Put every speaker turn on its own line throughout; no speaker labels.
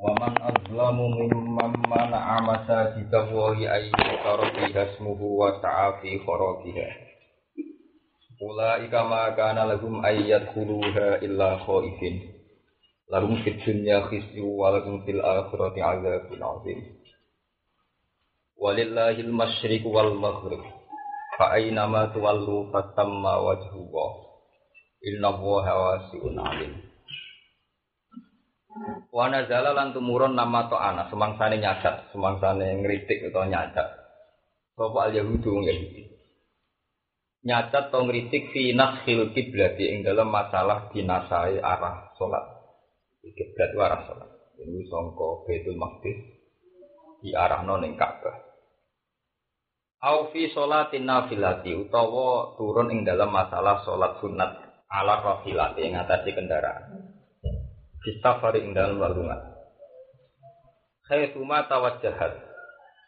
Wa man azlamu mimman mana'a masajida Allahi ay yuzkara fiha ismuhu wa sa'a fi kharabiha. Ulaika ma kana lahum ay yadkhuluha illa khaifin. Lahum fid dunya khizyu wa lahum fil akhirati 'adzabun 'adzim. Walillahil masyriq wal maghrib. Fa aynama tuwallu fatamma wajhu Allah. Inna Allaha wasi'un 'alim. Wa nazala lan tumurun nama to ana semangsane nyadat, semangsane ngritik utawa nyadat. Sapa al yahudu wong Yahudi. Nyadat to ngritik fi nashil kiblat ing dalam masalah dinasai arah salat. Kiblat arah salat. Ini sangka Baitul Maqdis di arah ning Ka'bah. Au fi sholatin nafilati utawa turun ing dalam masalah salat sunat ala rafilati ing atase kendaraan. Fistafari ing dalam walungan. Khaituma tawajjahat.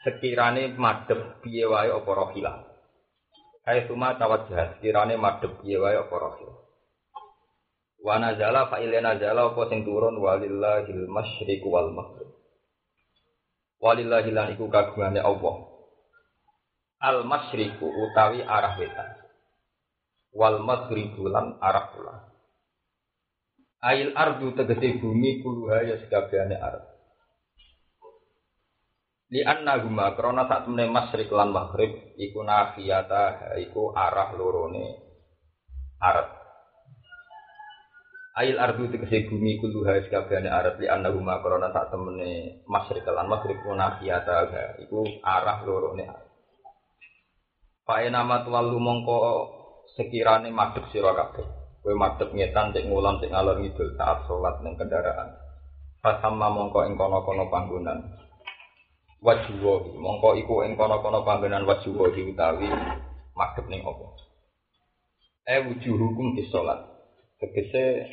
Sekirane madhep piye wae apa rohila. Khaituma tawajjahat. Sekirane madhep piye wae apa rohila. Wa nazala fa ila nazala apa sing turun walillahil masyriq wal maghrib. Walillahi lan iku kagungane Allah. Al masyriqu utawi arah wetan. Wal maghribu lan arah kulon. Ail ardu tegese bumi kuluha ya sekabehane arep. Li anna guma krana sak temene masyrik lan maghrib iku nafiyata iku arah lorone arep. Ail ardu tegese bumi kuluha ya sekabehane arep li anna guma krana sak temene masyrik lan maghrib iku nafiyata iku arah lorone arep. Pae nama tuwalu mongko sekirane madhep sira kabeh. Kue madep ngetan cek ngulang cek ngalor ngidul saat sholat neng kendaraan. Fasama mongko ing kono kono panggonan. Wajuwo mongko iku ing kono kono panggonan wajuwo utawi madep neng opo. E wujuh hukum di sholat. Tegese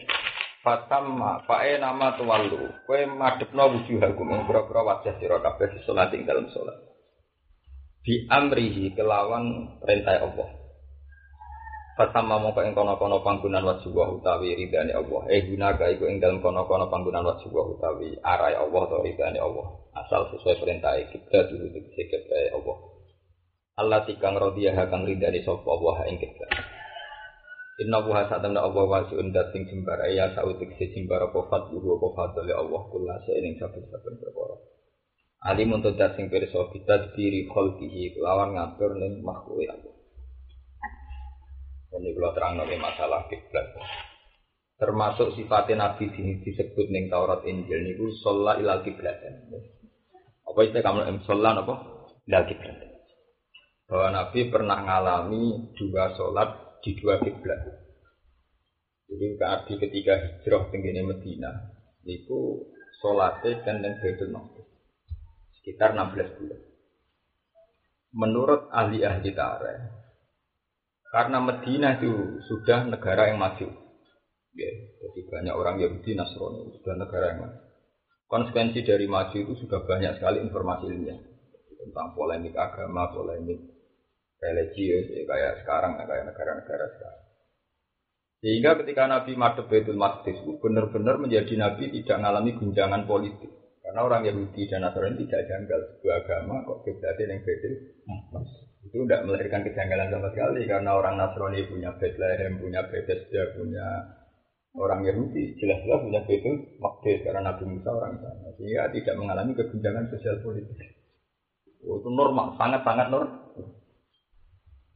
Fatama, pae nama tuwalu. Kue madepno wujuh hukum ing pura-pura wajah sira kabeh di sholat ing dalam sholat. Di amrihi kelawan perintah Allah. Fatama mongko ing kono-kono panggunan wajibah utawi ridane Allah. Eh gunaga iku ing dalem kono-kono panggunan wajibah utawi arai Allah atau ridane Allah. Asal sesuai perintah kiblat dulu tegese kiblat Allah. Allah tikang radiyah kang ridane sapa Allah ing kiblat. Inna buha satamna Allah wasiun dating jembar ya sautik se jembar apa fadluhu apa fadlile Allah kula seiring saben-saben perkara. Alim untuk dating pirsa kita diri khalqihi lawan ngatur ning makhluk Allah. Ini kalau terang nabi masalah kiblat. Termasuk sifatnya Nabi sini disebut neng Taurat Injil niku sholat ilal kiblat. Apa itu kamu em sholat apa? Ilal kiblat. Bahwa Nabi pernah mengalami dua sholat di dua kiblat. Jadi Nabi ketika hijrah tinggi Medina, itu sholatnya kan dan Baitul Maqdis sekitar 16 bulan. Menurut ahli-ahli tarikh, karena Medina itu sudah negara yang maju. Ya, jadi banyak orang Yahudi Nasrani sudah negara yang maju. Konsekuensi dari maju itu sudah banyak sekali informasi ilmiah tentang polemik agama, polemik religius, ya, kayak sekarang, ya, kayak negara-negara sekarang. Sehingga ketika Nabi Madhab Baitul Maqdis benar-benar menjadi Nabi tidak mengalami gunjangan politik. Karena orang Yahudi dan Nasrani tidak janggal sebuah agama kok kiblatnya yang Baitul Maqdis itu tidak melahirkan kejanggalan sama sekali karena orang Nasrani punya Bethlehem, punya Bethesda, punya orang Yahudi jelas-jelas punya Betul Maqdis karena Nabi Musa orang sana sehingga tidak mengalami kegunjangan sosial politik. Oh, itu normal, sangat-sangat normal.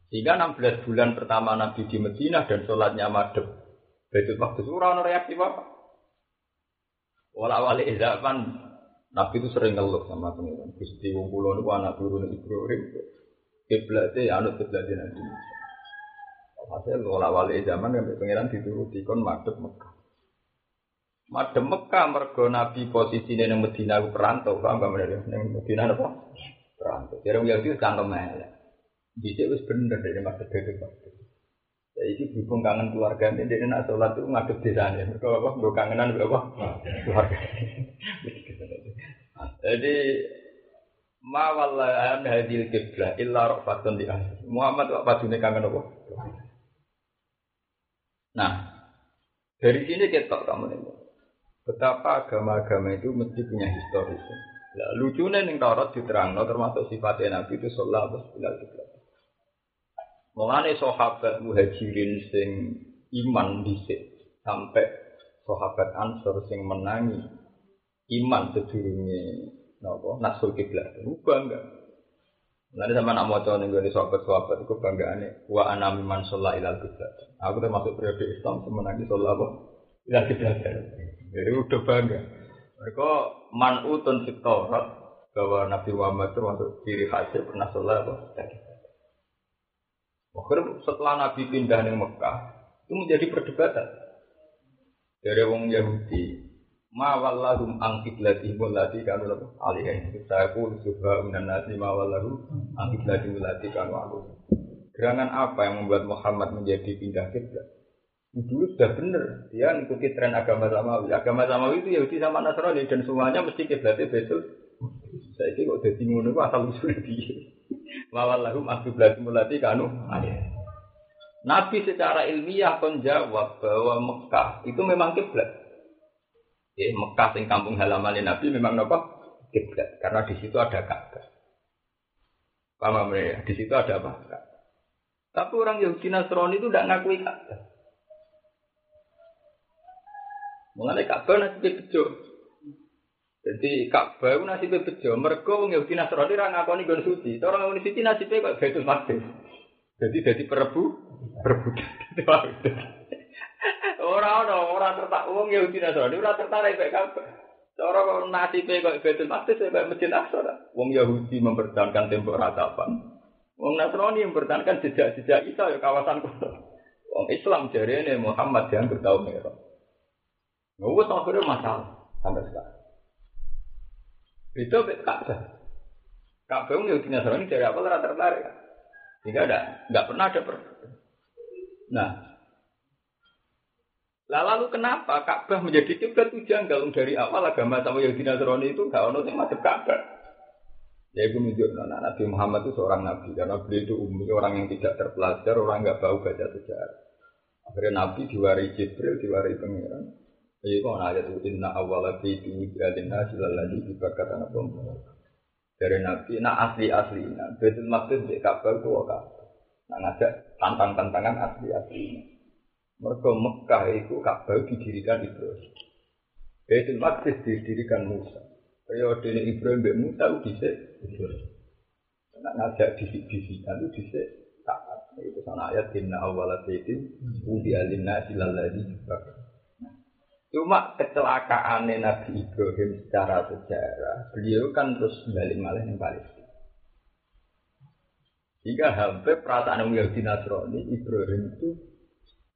Sehingga 16 bulan pertama Nabi di Medina dan sholatnya madep Betul Maqdis orang reaksi apa? Walau wali zaman Nabi itu sering ngeluh sama teman-teman. Gusti wong niku anak turun Ibrahim kiblatnya ya anut kiblatnya Nabi Musa. Hasil wala wali zaman yang pengiran dituruti kon madep Mekah. Madem Mekah mergo Nabi posisine ning Medina ku perantau, paham gak bener ning Medina apa? Perantau. Jadi wong Yahudi cangkem elek. Bisa wis bener dari masa itu Ya iki berhubung kangen keluarga ini, dia nak sholat itu ngadep desanya. Mereka apa? Gue kangenan berapa? Keluarga. Jadi ma wallahi an hadil kiblah illa rafatun di. Muhammad kok padune kangen apa? Nah, dari sini kita kamu ini. Betapa agama-agama itu mesti punya historis. Nah, lucunya ning Taurat diterangno termasuk sifatnya Nabi itu sallallahu alaihi wasallam. Mulane sahabat muhajirin sing iman dhisik sampai sahabat Ansor sing menangi iman sedurunge napa nasul kiblat. Bangga. Nanti sama nak mau ning gone sahabat-sahabat iku banggane wa ana man sholla ilal kiblat. Aku termasuk periode Islam semenangi sholat apa? Ilal kiblat. Jadi udah bangga. Mereka manutun fit Taurat bahwa Nabi Muhammad itu termasuk ciri khasnya pernah sholat apa? Akhirnya setelah Nabi pindah ke Mekah, itu menjadi perdebatan. Dari wong Yahudi, ma wallahum an qiblatihim allati kanu lahu alaihi. Saya pun juga minan nasi ma wallahum an qiblatihim allati kanu alaihi. Gerangan apa yang membuat Muhammad menjadi pindah kiblat? Dulu sudah benar, dia mengikuti tren agama Samawi. Agama Samawi itu Yahudi sama Nasrani dan semuanya mesti kiblatnya betul. Saya kok jadi ngono asal usul dia. Wawallahum akiblat mulati kanu Nabi secara ilmiah kon jawab bahwa Mekah itu memang kiblat. Ya, Mekah sing kampung halaman Nabi memang apa? Kiblat. Karena di situ ada Ka'bah. Paham ya? Di situ ada apa? Tapi orang Yahudi Nasrani itu tidak ngakui Ka'bah. Mengenai Ka'bah nanti bejo. Jadi Ka'bah itu nasibnya bejo. Mereka wong Yahudi Nasrani ra ngakoni gon suci. Orang ngakoni suci nasibnya kok Baitul Maqdis. Jadi jadi perebu, perebutan. Orang orang orang tertarik wong Yahudi Nasrani ora tertarik mek Ka'bah. Orang nasibnya kok Baitul Maqdis mek Masjid Aqsa. Wong Yahudi mempertahankan tembok ratapan. Wong Nasrani mempertahankan jejak-jejak Isa ya kawasan kota. Wong Islam jari ini Muhammad yang bertahun merah. Nggak akhirnya masalah sampai sekarang. Itu Ka'bah. Ka'bah Yahudi Nasrani dari awal rata tertarik. Sehingga ada, nggak pernah ada per. Nah, lah lalu kenapa Ka'bah menjadi kiblat itu janggal dari awal agama sama Yahudi Nasrani itu nggak ono yang masuk Ka'bah. Ya itu menunjuk Nabi Muhammad itu seorang nabi karena beliau itu umum orang yang tidak terpelajar, orang nggak bau baca sejarah. Akhirnya Nabi diwari Jibril, diwari Pangeran. Iya kok ayat itu inna awwala fi wujudin hasil lagi kata apa? Dari Nabi, nah asli asli, nah betul maksud di Ka'bah itu apa? Nah ngajak tantang-tantangan asli asli. Mereka Mekah itu Ka'bah didirikan Ibrahim. Betul maksud didirikan Musa. Periode ini Ibrahim dan Musa itu bisa Ibrahim. Nah ngajak disik-disik, itu bisa taat. Itu sana ayat inna fi wujudin hasil lagi dibakar. Cuma kecelakaan Nabi Ibrahim secara sejarah, beliau kan terus balik malah yang Palestina. Jika hampir perasaan Yahudi Nasrani, Ibrahim itu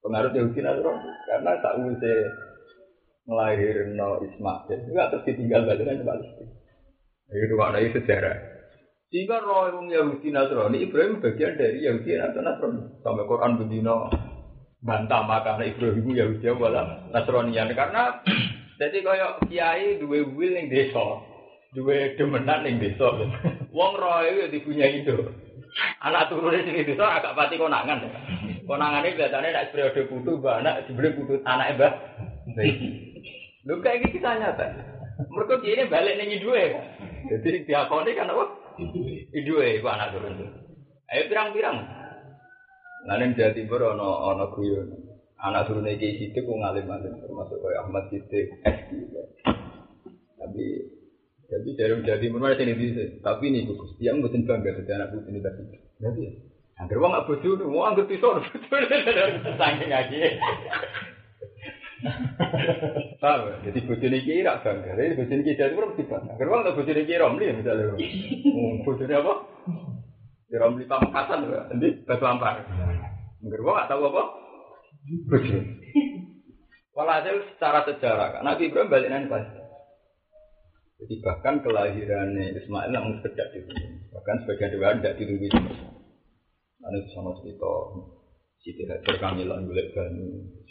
pengaruh Yahudi Nasrani. Karena tak usah melahirkan Ismail, juga terus ditinggal balik ke Palestina. Itu makna sejarah. Jika roh Yahudi Nasrani, Ibrahim bagian dari Yahudi Nasrani. Sampai Quran bendino bantah makanya Ibrahim Yahudi wala Nasranian karena jadi kaya kiai dua wil ning desa, dua demenan ning desa. Wong roh itu dipunyai itu. Anak turunnya sing desa agak pati konangan. Konangannya kelihatannya nak periode putu, anak dibeli putu anak mbak. Lu kayak gitu kita nyata. Mereka ini balik nih dua. Jadi diakoni kan apa? Dua itu anak turun. Ayo pirang-pirang. Lain Jawa Timur ono guyon. Anak turun iki sidik ku ngalim-alim termasuk kayak Ahmad Sidik S Tapi jadi dari Jawa Timur mana sini bisa. Tapi ini bagus. Dia mboten bangga jadi anak putih ini tadi. Jadi. Angger wong bojo, mau angger pisau saking aja. Tahu, jadi bojone iki rak bangga. Jadi bojone iki Jawa Timur mesti bangga. Angger wong tak bojone iki Romli misalnya. Bojone apa? Di Romli Pamekasan, nanti Batu Ampar. Enggak gua gak tahu apa. Walhasil secara sejarah Nabi Ibrahim balik nang Palestina. Jadi bahkan kelahiran Ismail yang sejak sini. Bahkan sebagian juga tidak ditunggu Mesir. Lalu sama cerita Siti Hajar kamilan golek bani.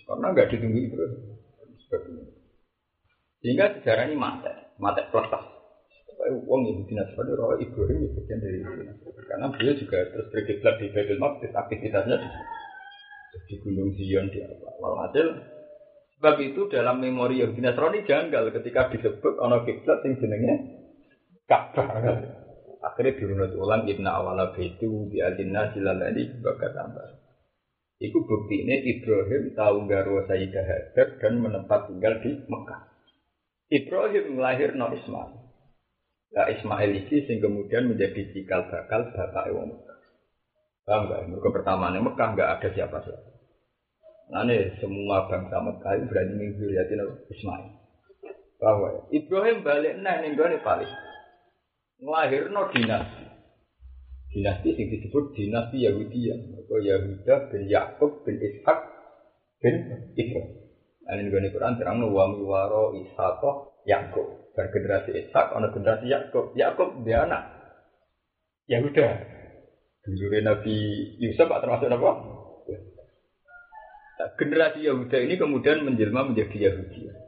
Karena nggak ditunggu itu. Sehingga sejarah ini mati, mati peletas. Uang yang Nasrani roh Ibrahim itu bagian dari. Karena beliau juga terus berkiblat di Baitul Maqdis, aktivitasnya di, di Gunung Zion di apa. Walhasil Sebab itu dalam memori Yahudi Nasrani janggal ketika disebut ono kiblat yang jenenge Ka'bah. Akhirnya dirunut ulang inna awala baitu bi adinna silalani bakat tambah. Iku bukti ini Ibrahim tahu garwa Sayyidah Hajar dan menempat tinggal di Mekah. Ibrahim lahir no Ismail. Nah Ismail ini sing kemudian menjadi cikal bakal bapak Ewa Mekah. Paham nggak? Mereka pertama Mekah nggak ada siapa-siapa. Nane semua bangsa Mekah itu berani menghuriatin Ismail. Bahwa Ibrahim balik nah ning gone paling nglahirno dinasti. Dinasti yang disebut dinasti Yahudi yang Yahuda bin Yakub bin Ishak bin Ibrahim. Nah, ini gone Quran terang wa miwaro Ishak Yakub. Dan generasi Ishak ana generasi Yakub. Yakub dia anak Yahuda. Dulu Nabi Yusuf termasuk apa? Nah, generasi Yahuda ini kemudian menjelma menjadi Yahudi.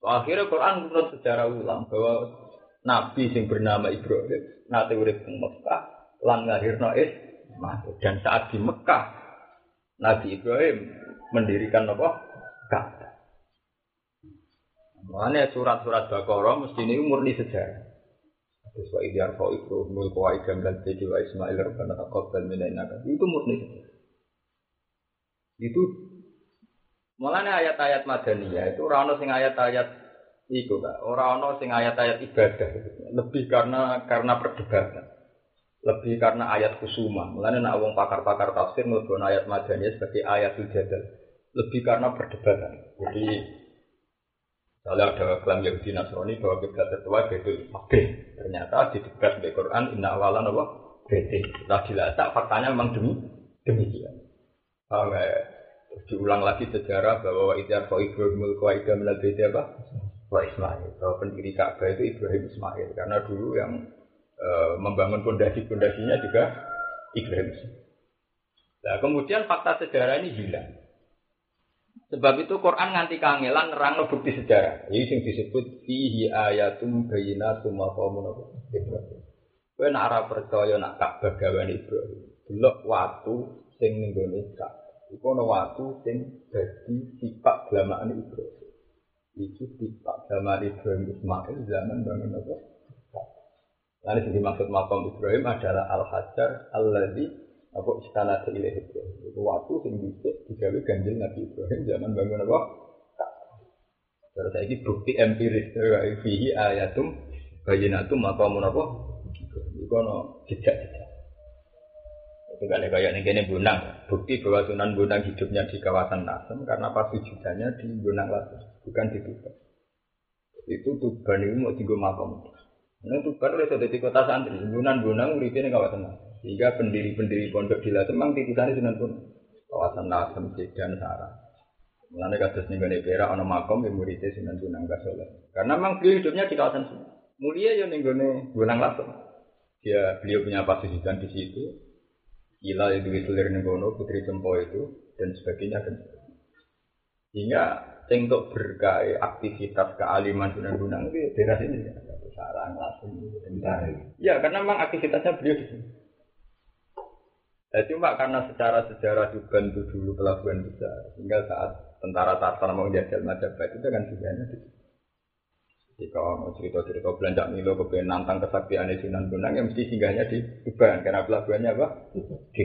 Akhirnya Quran menurut secara ulang bahwa Nabi yang bernama Ibrahim nanti urip di Mekah lan lahirno dan saat di Mekah Nabi Ibrahim mendirikan apa? Ka'bah. Makanya surat-surat Baqarah mesti ini murni sejarah. Terus wa idyar fa Ibrahim mulku wa idam dan wa Ismail rabbana taqabbal minna itu murni sejarah. Itu mulanya ayat-ayat madaniyah itu orang sing ayat-ayat itu kak, orang sing ayat-ayat ibadah, lebih karena karena perdebatan, lebih karena ayat kusuma. Mulanya nak wong pakar-pakar tafsir melakukan ayat madaniyah sebagai ayat jadal, lebih karena perdebatan. Jadi kalau ada klaim Yahudi Nasrani bahwa kita tertua itu oke, ternyata di debat di Quran inna awalan apa bete. Setelah dilacak faktanya memang demi demikian. Paham ya? Diulang lagi sejarah bahwa Idyar Fa Ibrahimul Qaida minal Baiti apa? Wa Ismail. Bahwa pendiri Ka'bah itu Ibrahim Ismail. Karena dulu yang e, membangun pondasi-pondasinya juga Ibrahim Nah, kemudian fakta sejarah ini hilang. Sebab itu Quran nganti kangelan nerang bukti sejarah. Ini yang disebut fihi ayatum bayinatum maqamun Ibrahim. Kowe nak percaya nak Ka'bah Ibrahim. Delok watu sing ning. Iku ana watu sing dadi sifat glamaan Ibrahim. Itu sifat glamaan Ibrahim Ismail zaman bangun apa? Lalu yang dimaksud makam Ibrahim adalah Al-Hajar Al-Ladhi apa istana ilahi Ibrahim. Itu waktu sing bisa digawe ganjil Nabi Ibrahim zaman bangun apa? Terus saya bukti empiris fihi ayatum bayinatum makamun apa? Itu ana jejak-jejak. Itu ada kayak nih bunang. Bukti bahwa Sunan Bunang hidupnya di kawasan Nasem karena pas wujudannya di Bunang Lasem, bukan di Tuban. Itu Tuban itu mau tinggal makam. Nah Tuban itu di kota santri. Sunan Bunang uripnya di kawasan Nasem. Sehingga pendiri-pendiri pondok di Lasem memang titisannya Sunan Bunang. Kawasan Nasem, Sedan, Sarang. Mulane kados ning gone perak ana makom yang muridé Sunan Bunang Kasoleh. Karena memang beliau hidupnya di kawasan sini. Mulia ya gone Bunang Lasem. Dia beliau punya pasisikan di situ, Ila itu dari negono putri cempo itu dan sebagainya dan sehingga untuk berkait aktivitas kealiman sunan gunung itu daerah sini sarang langsung ya karena memang aktivitasnya beliau di sini. Ya, cuma karena secara sejarah juga itu dulu pelabuhan besar, sehingga saat tentara Tatar mau jajal Majapahit itu kan sebenarnya di situ. Jika mau cerita-cerita belanja Milo kepengen nantang kesaktian Sunan Bonang yang mesti singgahnya di Tuban karena pelabuhannya apa? Di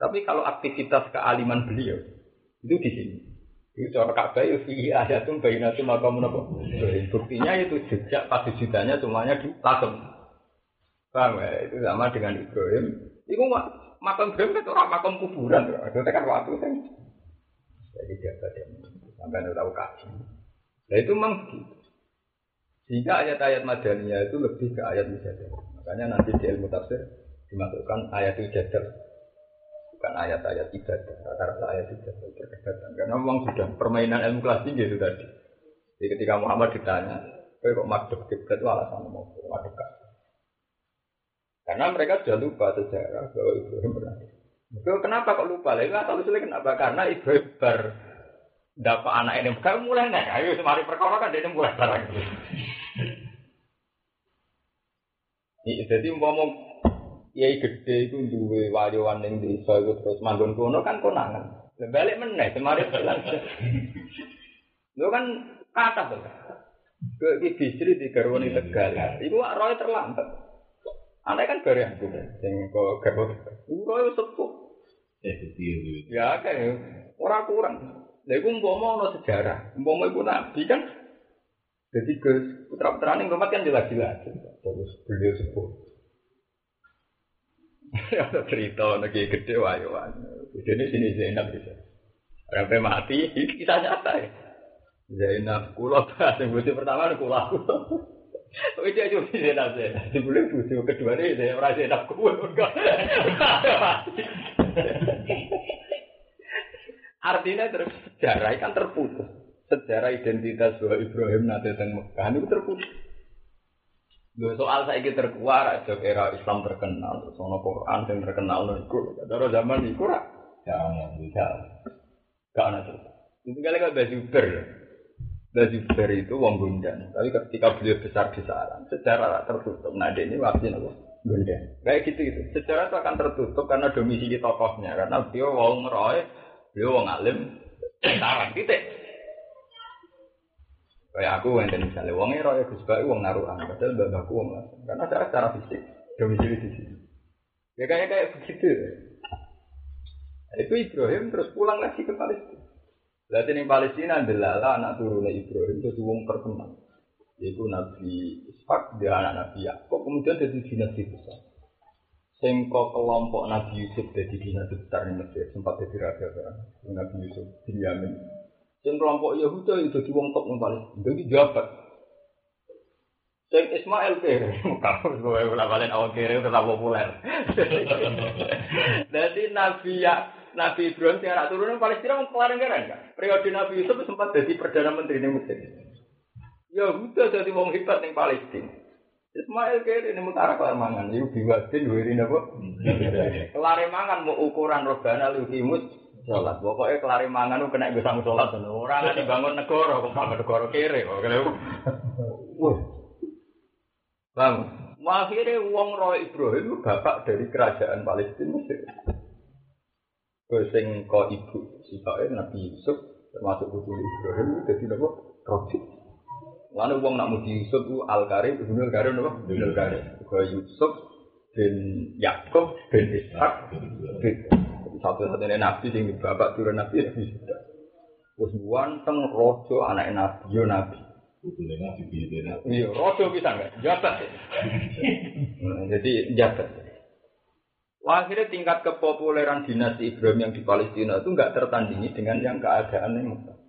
Tapi kalau aktivitas kealiman beliau itu di sini. Itu cara Ka'bah itu fi ayatum bainatum maqamun apa? Buktinya itu jejak pasti jutanya semuanya di Lasem. Paham ya? Itu sama dengan Ibrahim. Itu makam Ibrahim itu orang makam kuburan. Itu kan waktu kan. Jadi jaga sampai tahu kasih. Nah itu memang begitu. Sehingga ayat-ayat madaniyah itu lebih ke ayat mujadah. Makanya nanti di ilmu tafsir dimasukkan ayat mujadah. bukan ayat-ayat ibadah, rata-rata ayat ibadah perdebatan. Karena memang sudah permainan ilmu kelas tinggi itu tadi. Jadi ketika Muhammad ditanya, kau kok madep kiblat itu alasan mau madep Karena mereka sudah lupa sejarah bahwa Ibrahim pernah. Itu kenapa kok lupa? Nggak tahu kenapa? Karena Ibrahim ber dapat anak ini, kamu mulai naik. Ayo semari perkara kan dia mulai barang. Jadi umpama kiai gede itu duwe wayuan ning desa iku terus manggon kono kan konangan. Lah balik meneh semari bilang. Lho kan kata tuh. Ke bisri di garwane Tegal. Iku wak roy terlambat. Aneh kan bareng aku sing kok garwo. Iku roy sepuh. Ya kan ora kurang. Lha iku umpama ana sejarah. Umpama iku nabi kan jadi ke putra putra ini rumah kan jelas-jelas. Terus beliau sepuh. Ada cerita lagi gede wayo Jadi sini Zainab bisa. Sampai mati, kita nyata ya. Zainab kulo bahas yang butuh pertama kulo aku. Tapi dia cuma Zainab Zainab. Bulan butuh kedua ini merasa Zainab kulo enggak. Artinya terus sejarah kan terputus sejarah identitas bahwa Ibrahim nanti teng Mekah itu terputus. Lho soal saya terkuar aja era Islam terkenal, sono Quran yang terkenal niku. Cara zaman niku ora jangan bisa. Gak ana cerita. Itu kali kan Bazuber. Bazuber itu wong Gundan. Tapi ketika beliau besar-besaran, secara tertutup. Nah, ini waktu nopo Gundan. Kayak gitu itu. Secara itu akan tertutup karena domisili tokohnya. Karena beliau wong beliau wong alim, sekarang titik. Kayak aku yang misalnya, wongnya roy Gus Bayu wong naruhan, padahal bapakku wong. Karena saya secara fisik domisili di sini. Ya kayak kayak begitu. Itu Ibrahim terus pulang lagi ke Palestina. Berarti di Palestina adalah anak turunnya Ibrahim itu wong terkenal. Yaitu Nabi Ishak dia anak Nabi Yakub kemudian jadi dinasti besar. Sengko kelompok Nabi Yusuf jadi dinasti besar di Mesir sempat jadi raja kan. Nabi Yusuf bin Yamin Sing kelompok Yahudi itu di wong top paling jadi jabat. Sing Ismail kere, kalau gue ulah balen awal kere tetap populer. Jadi Nabi ya Nabi Ibrahim yang anak turunan Palestina mau kelar kan? Periode Nabi Yusuf sempat jadi perdana menteri di Mesir. Yahuda jadi wong hebat ning Palestina. Ismail kere ini mutara kelar mangan, itu biwadin wirin apa? Kelar mangan mau ukuran robana lu kimus sholat. Pokoknya kelari mangan lu kena bisa sholat. Orang nanti bangun negara, kok bangun negara kiri. Wah, bang. Akhirnya uang Roy Ibrahim bapak dari kerajaan Palestina Mesir. Sing ko ibu sifatnya Nabi Yusuf termasuk putu Ibrahim jadi nopo Robi. Lalu uang nak muji Yusuf itu Al Karim, Ibnu Al Karim nopo Ibnu Al Karim. Yusuf bin Yakub bin Ishak bin satu-satunya nabi sing bapak turun nabi ya bisa. Terus teng rojo anak nabi yo nabi. Iya, rojo bisa nggak? Jabat. Nah, jadi jabat. Wah, akhirnya tingkat kepopuleran dinasti Ibrahim yang di Palestina itu nggak tertandingi dengan yang keadaan yang Mekah.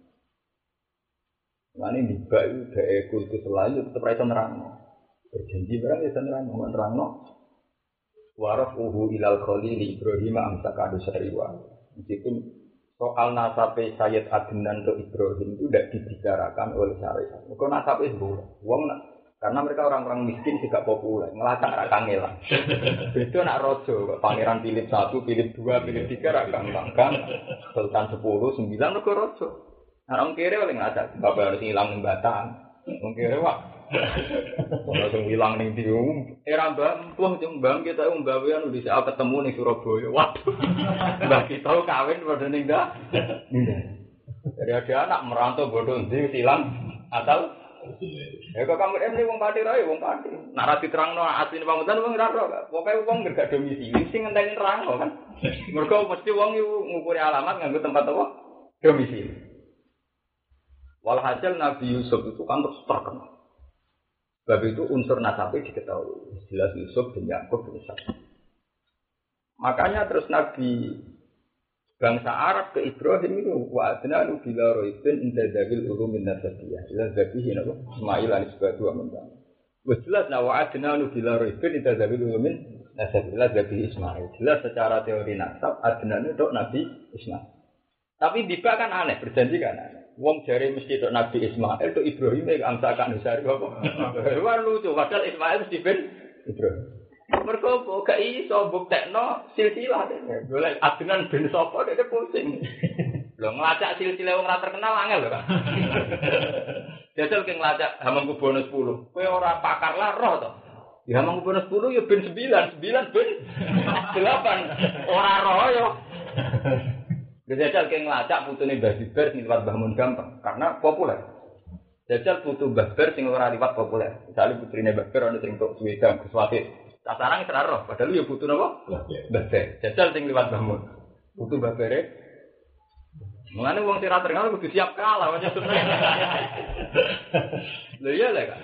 Ini di itu dari kultus selalu tetap rasa nerang. Berjanji berang ya nerang, nerang Waraf uhu ilal khalili Ibrahim amsa kadu seriwa. Meskipun soal nasabe Sayyid Adnan ke Ibrahim itu tidak dibicarakan oleh syariat. Kok nasabe itu Wong karena mereka orang-orang miskin juga populer, ngelacak rakang ngelang. Itu nak rojo, pangeran Philip satu, Philip dua, Philip tiga rakang bangkang, Sultan sepuluh, sembilan mereka rojo. Nah, orang kiri oleh ngelacak, bapak harus ngilang batang. Orang kiri wah, Langsung hilang nih di Era mbak, tuh cuma mbak kita mbak Wian udah saya ketemu nih Surabaya. Waduh, mbak kita kawin pada nih dah. Jadi ada anak merantau bodoh di silang atau Ya kok kamu ini wong pati rai wong pati. Narasi terang no asli nih bangunan wong raro. Pokoknya wong gak domisili sing ngenteni terang kan. Mereka mesti wong ngukuri alamat nganggo tempat apa? Domisili. Walhasil Nabi Yusuf itu kan terus terkenal. Sebab itu unsur nasabnya diketahui. Jelas Yusuf bin Yakub bin Ishak. Makanya terus Nabi bangsa Arab ke Ibrahim itu wa adna nu bila roibin inda dawil urumin nasabiyah. Jelas zabihi napa Ismail anis batu amin. Wes jelas nah wa adna nu bila roibin inda dawil urumin Nasabillah Nabi Ismail. Jelas secara teori nasab Adnan itu Nabi Ismail. Tapi tiba kan aneh, berjanji kan aneh. Wong jari mesti itu Nabi Ismail itu Ibrahim yang angsa kan Nusari apa? Wah lucu, padahal Ismail mesti ben Ibrahim. Mereka gak iso buktekno silsilah. Boleh Adnan bin Sopo dia pusing. Lo ngelacak silsilah wong terkenal angel lho kan. Jajal ke ngelacak Hamengkubuwono 10. Kowe ora pakar lah roh to. Ya Hamengkubuwono 10 ya ben 9, 9 ben 8. Ora roh yo. Jajal ke ngelacak putune Mbah Jiber sing liwat Mbah Mun gampang karena populer. Jajal putu Mbah Ber sing ora liwat populer. Misalnya putrine Mbah Ber ana sing tok suwedang kesuwate. Sasaran ora roh, padahal ya putu napa? Mbah Ber. Jajal sing liwat Mbah Mun. Putu Mbah Bere Mengenai uang sing terkenal kudu siap kalah macam sebenarnya. Lho iya lah kan.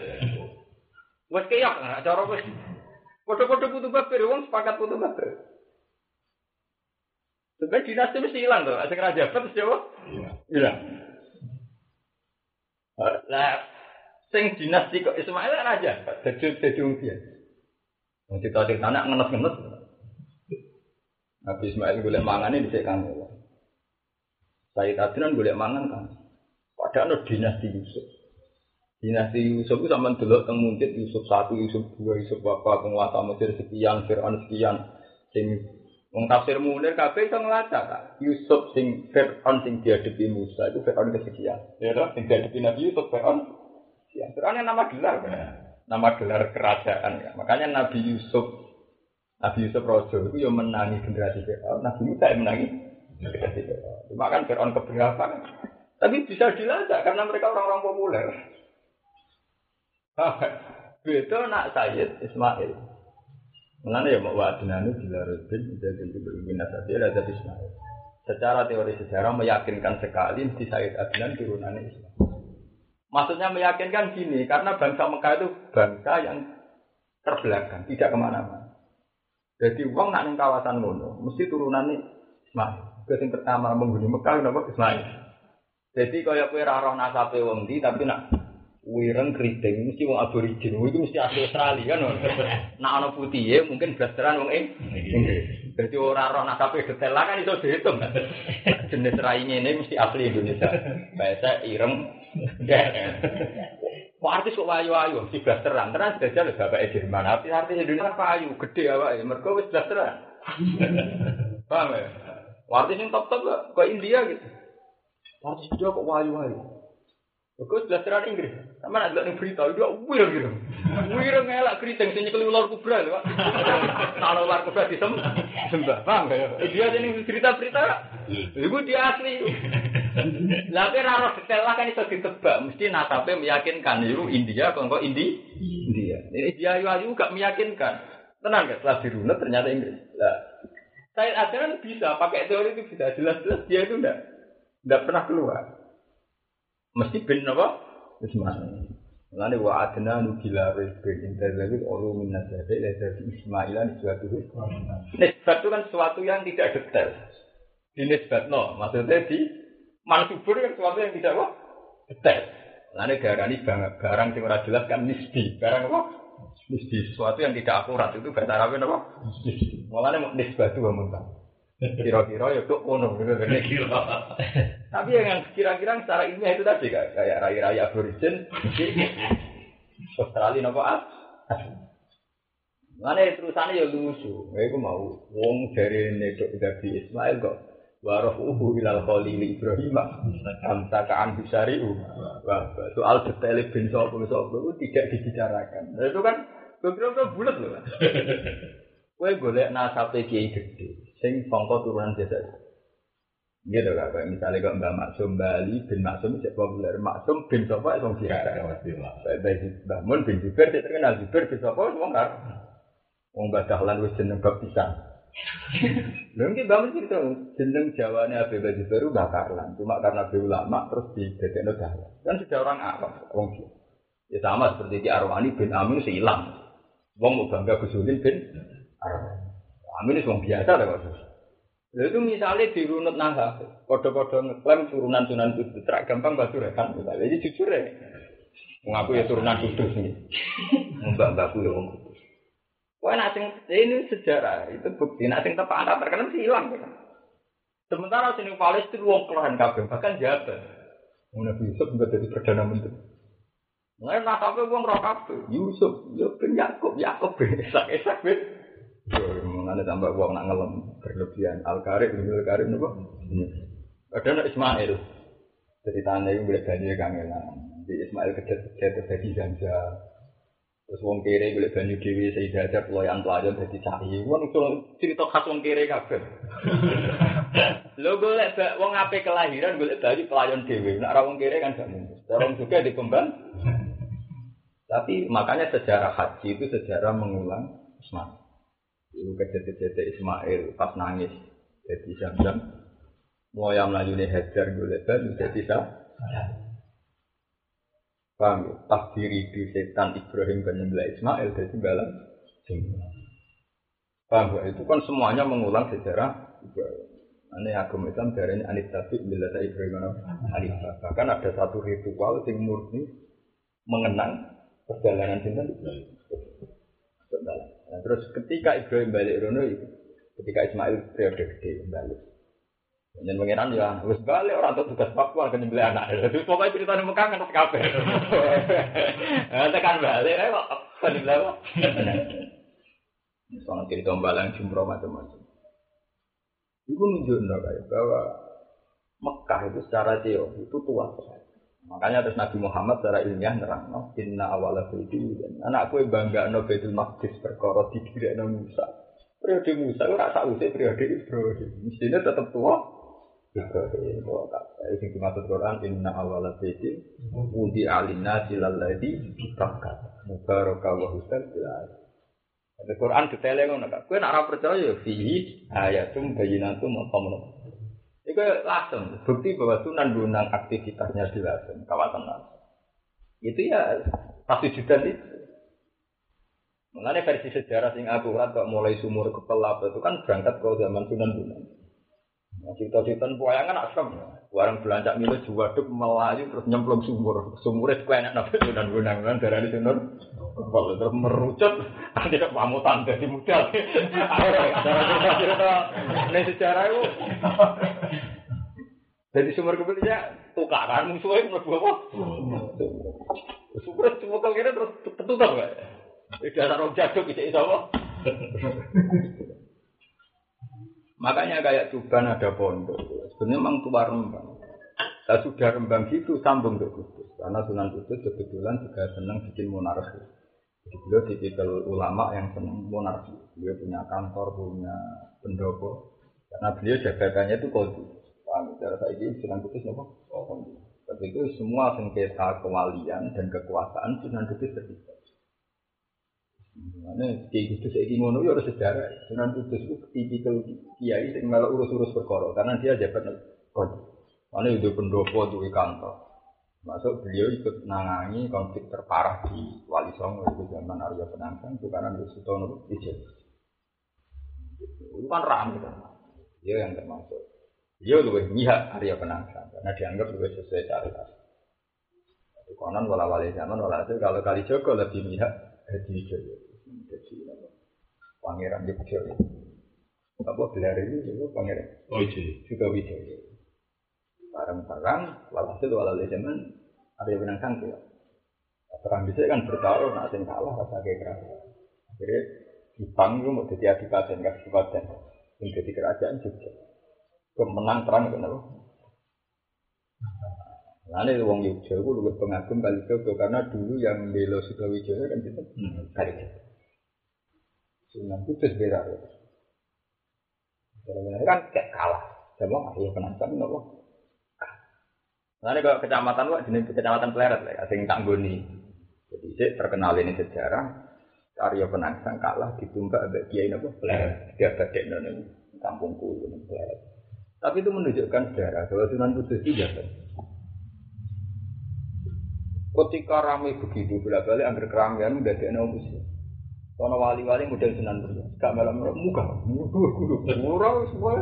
Wes keyak cara wes. Foto-foto putu baper, uang sepakat putu baper. Sebenarnya dinasti mesti hilang tuh. Asing raja apa terus Hilang. Lah, sing dinasti kok Ismail kan raja. Jadi jadi dia. Mau kita anak ngenes-ngenes. Nabi Ismail boleh mangan ini di sekarang. Saya Adnan boleh mangan kan. Padahal ada dinasti Yusuf. Dinasti Yusuf itu sama dulu teng Yusuf satu, Yusuf dua, Yusuf bapak penguasa Mesir sekian, Fir'aun sekian. Sing Wong tafsir Munir kabeh iso ngelacak kan. Yusuf sing Fir'aun sing dihadapi Musa itu Fir'aun kesekian. Ya toh sing dihadapi Nabi Yusuf Fir'aun Ya, Fir'aun yang nama gelar kan. Nama gelar kerajaan ya. Makanya Nabi Yusuf Nabi Yusuf Rojo itu yang menangi generasi Fir'aun, Nabi Musa yang menangi Cuma kan Fir'aun keberapa kan. Tapi bisa dilacak karena mereka orang-orang populer. Beda nak Sayyid Ismail. Mengenai ya mau wadnanu bila rubin jadi berbeda nasabnya ada Ismail. Secara teori sejarah meyakinkan sekali di Sayyid Adnan turunannya Ismail. Maksudnya meyakinkan gini, karena bangsa Mekah itu bangsa yang terbelakang, tidak ke mana-mana. Jadi uang nak kawasan ngono, mesti turunannya Ismail. Terus pertama menghuni Mekah kenapa Ismail. Jadi kaya kue raro nasabe wong di tapi nak wireng keriting mesti wong aborigin itu mesti asli Australia kan. Nak ana putih ya mungkin blasteran wong Inggris. Jadi ora roh nasabe detail lah kan itu dihitung. Jenis rai ini mesti asli Indonesia. Bahasa ireng. Kok artis kok wayu-wayu si blasteran. Terus jajal bapak Jerman. Artis artis Indonesia payu gede awake. Mergo wis blasteran. Paham ya? Artis yang top top ke India gitu. Artis India kok wayu sudah terang Inggris. Sama nak lihat berita, dia wir gitu. Wir ngelak keriting, sini nyekeli ular kubra loh. Kalau ular kubra di sembah, paham gak Dia sini cerita-cerita, itu dia asli. Tapi raro detail lah kan itu ditebak, mesti nasabnya meyakinkan itu India, kok kok Indi, India. Ini dia ayu gak meyakinkan. Tenang gak? Setelah dirunut ternyata Inggris. Lah, Said Adnan bisa pakai teori itu bisa jelas-jelas dia itu enggak enggak pernah keluar. Mesti bin apa? Ismail. Lalu wa adna nu gila bin interdawid ulu min nasabi dari Ismailan suatu Nisbat itu kan sesuatu yang tidak detail. Di nisbat no, maksudnya di mansubur kan sesuatu yang tidak apa? Detail. Lalu darah ini barang yang ora jelas kan nisbi. Barang apa? Nisbi sesuatu yang tidak akurat itu bahasa Arabnya apa? Nisbi. Mulanya mau nisbah tuh muntah. Kira-kira ya tuh ono gitu Tapi yang kira-kira secara ilmiah itu tadi kayak raya-raya aborigin Australia nopo as. Mana terusannya ya lucu. Aku mau wong dari nedok dari Ismail kok. Warohuhu ilal khalili Ibrahim Amsakaan bisari'u Wah, soal detail bin sopo sopo itu tidak dibicarakan. Nah itu kan Beberapa bulat loh Kue golek nasabe kiai gede, sing songko turunan biasa. Gitu lah, kayak misalnya kok Mbak Maksum Bali bin Maksum cek populer Maksum bin Sopo itu biasa. Baik Mbak Mun bin Jubair cek terkenal Jubair bin Sopo itu wong Wong Mbak Dahlan wis jeneng bab pisan. Lha iki Mbak Mun cerita jeneng Jawane Abi Mbak Jubair Mbak Karlan, cuma karena be ulama terus didadekno Dahlan. Kan sudah orang Arab, wong Ya sama seperti di Arwani bin Amin hilang. Wong mau bangga Gusudin bin Amin itu biasa lah kok. Lalu itu misalnya di runut naha, kode-kode ngeklaim turunan turunan itu terak gampang batu rekan. Jadi jujur ya, mengaku ya turunan kudus nih. Mbak mbakku ya om kudus. Wah, nak sing ini sejarah itu bukti. Nak sing tepak angkat terkenal sih hilang. Kan? Sementara sini Palestina wong kelahan kabeh bahkan jabat. Nabi Yusuf nggak jadi perdana menteri. Mulai nasabe wong roh kabeh. Yusuf, ben Yakub, Yakub ben esak-esak ben. Mengenai tambah wong nak ngelem berlebihan. Al Karim, Al Karim nopo? Ada nak Ismail. Ceritanya itu boleh banyak kangenan. Di Ismail kecil-kecil terjadi janja. Terus wong kere golek banyu dhewe Sayyidah pelayan pelayan dadi cai. Wong itu cerita khas wong kere kabeh. Lho golek wong ape kelahiran golek banyu pelayan dhewe. Nek ora wong kere kan gak mungkin. Orang juga dikembang. Tapi makanya sejarah haji itu sejarah mengulang Ismail. Itu kejadian Ismail pas nangis jadi jam-jam. Mau yang melayu nih hajar golek banyu jadi sah. Paham ya? Takdiri di setan Ibrahim dan nyembelih Ismail dari balang Paham ya? Itu kan semuanya mengulang sejarah Ibrahim. Ini agama Islam dari anit tapi bila saya Ibrahim Hanifah. Bahkan ada satu ritual yang murni mengenang perjalanan cinta Ibrahim. Nah, terus ketika Ibrahim balik Rono, ketika Ismail periode gede balik. Dan pengiran ya, terus balik orang tuh tugas papua ke nyembelih anak. Jadi pokoknya cerita nih Mekah kan kafe. Tekan balik, eh kok kan nyembelih apa? Soalnya cerita balang jumroh macam-macam. Itu nunjukin kayak bahwa Mekah itu secara teori itu tua sekali. Makanya terus Nabi Muhammad secara ilmiah nerang, no, inna awala budi Anakku yang bangga no Baitul Maqdis perkara no Musa. Periode Musa itu rasa usai periode Ibrahim. Mestinya tetap tua, Ibrahim wa kata. Ini dimaksud Quran inna awala baitin wudi alina silalladhi bakkat mubaraka wa husan bilal. Ada Quran detailnya ngono kak. Kowe nak percaya fihi ayatum bayyinatum apa Itu langsung bukti bahwa Sunan Gunung aktivitasnya di langsung kawasan langsung. Itu ya pasti juga itu. Mengenai versi sejarah sing akurat kok mulai sumur ke pelap itu kan berangkat ke zaman Sunan Gunung. Nah, cerita-cerita pewayangan asam. Warang belanja milu juwaduk melayu terus nyemplung sumur. Sumurnya kue enak sunan gunang kan darah di sunur. Kalau terus merucut, tidak pamutan dari muda. Cerita-cerita ini sejarah itu. Jadi sumur kebelnya tukaran musuhnya mlebu apa? Sumur cuma kalau kira terus tertutup? Tidak ada orang jaduk bisa apa? Makanya kayak Tuban ada pondok. Sebenarnya memang tua Rembang. Nah, sudah Rembang gitu sambung ke Kudus. Karena Sunan Kudus kebetulan juga senang bikin monarki. Jadi beliau tipikal ulama yang senang monarki. Beliau punya kantor, punya pendopo. Karena beliau jabatannya itu kodi. Paham? Cara saya ini Sunan Kudus apa? Kodi. Tapi itu semua sengketa kewalian dan kekuasaan Sunan Kudus terlibat. Mana kiai kudus iki ngono ya harus sejarah. Sunan kudus itu tipikal kiai yang malah urus-urus perkara karena dia jabat kode. Mana itu pendopo itu kantor. Masuk beliau ikut nangangi konflik terparah di Wali Songo itu zaman Arya Penantang itu karena itu Sutono Ijen. Itu kan kan. Dia yang termasuk. Dia lebih mihak Arya Penantang karena dianggap lebih sesuai syariat. Konon wala wali zaman wala kalau kali Joko lebih mihak Hadi Wijaya. Jadi apa? Pangeran Wijaya. Apa gelar ini itu pangeran? Oh Wijaya. Juga Wijaya. Barang-barang, walhasil walau zaman ada yang menang sangkil. Perang bisa kan bertaruh, nak sing kalah rasa kayak keras. Akhirnya Jepang itu mau jadi adipaten, kasih kabupaten. Yang jadi kerajaan juga. Kemenang perang itu apa? Lalu wong Yogyakarta itu lebih pengagum kali Jogja karena dulu yang belo Sudawijaya kan itu kali Jogja. Sunan Kudus berak ya. Kan kayak kalah. Coba ahli penantang nopo. Lalu kalau kecamatan wah jenis kecamatan Pleret lah, asing tangguni. Jadi saya terkenal ini sejarah. Arya Penangsang kalah ditumbak abad Kiai nopo Pleret. Dia badek nopo kampungku ini Pleret. Tapi itu menunjukkan sejarah bahwa Sunan Kudus itu jahat. Ketika ramai begitu, bila balik angker keramaian udah ada nama muslim. Karena wali-wali model sunan berbeda. Gak malam muka, mudah kudu, murah semua.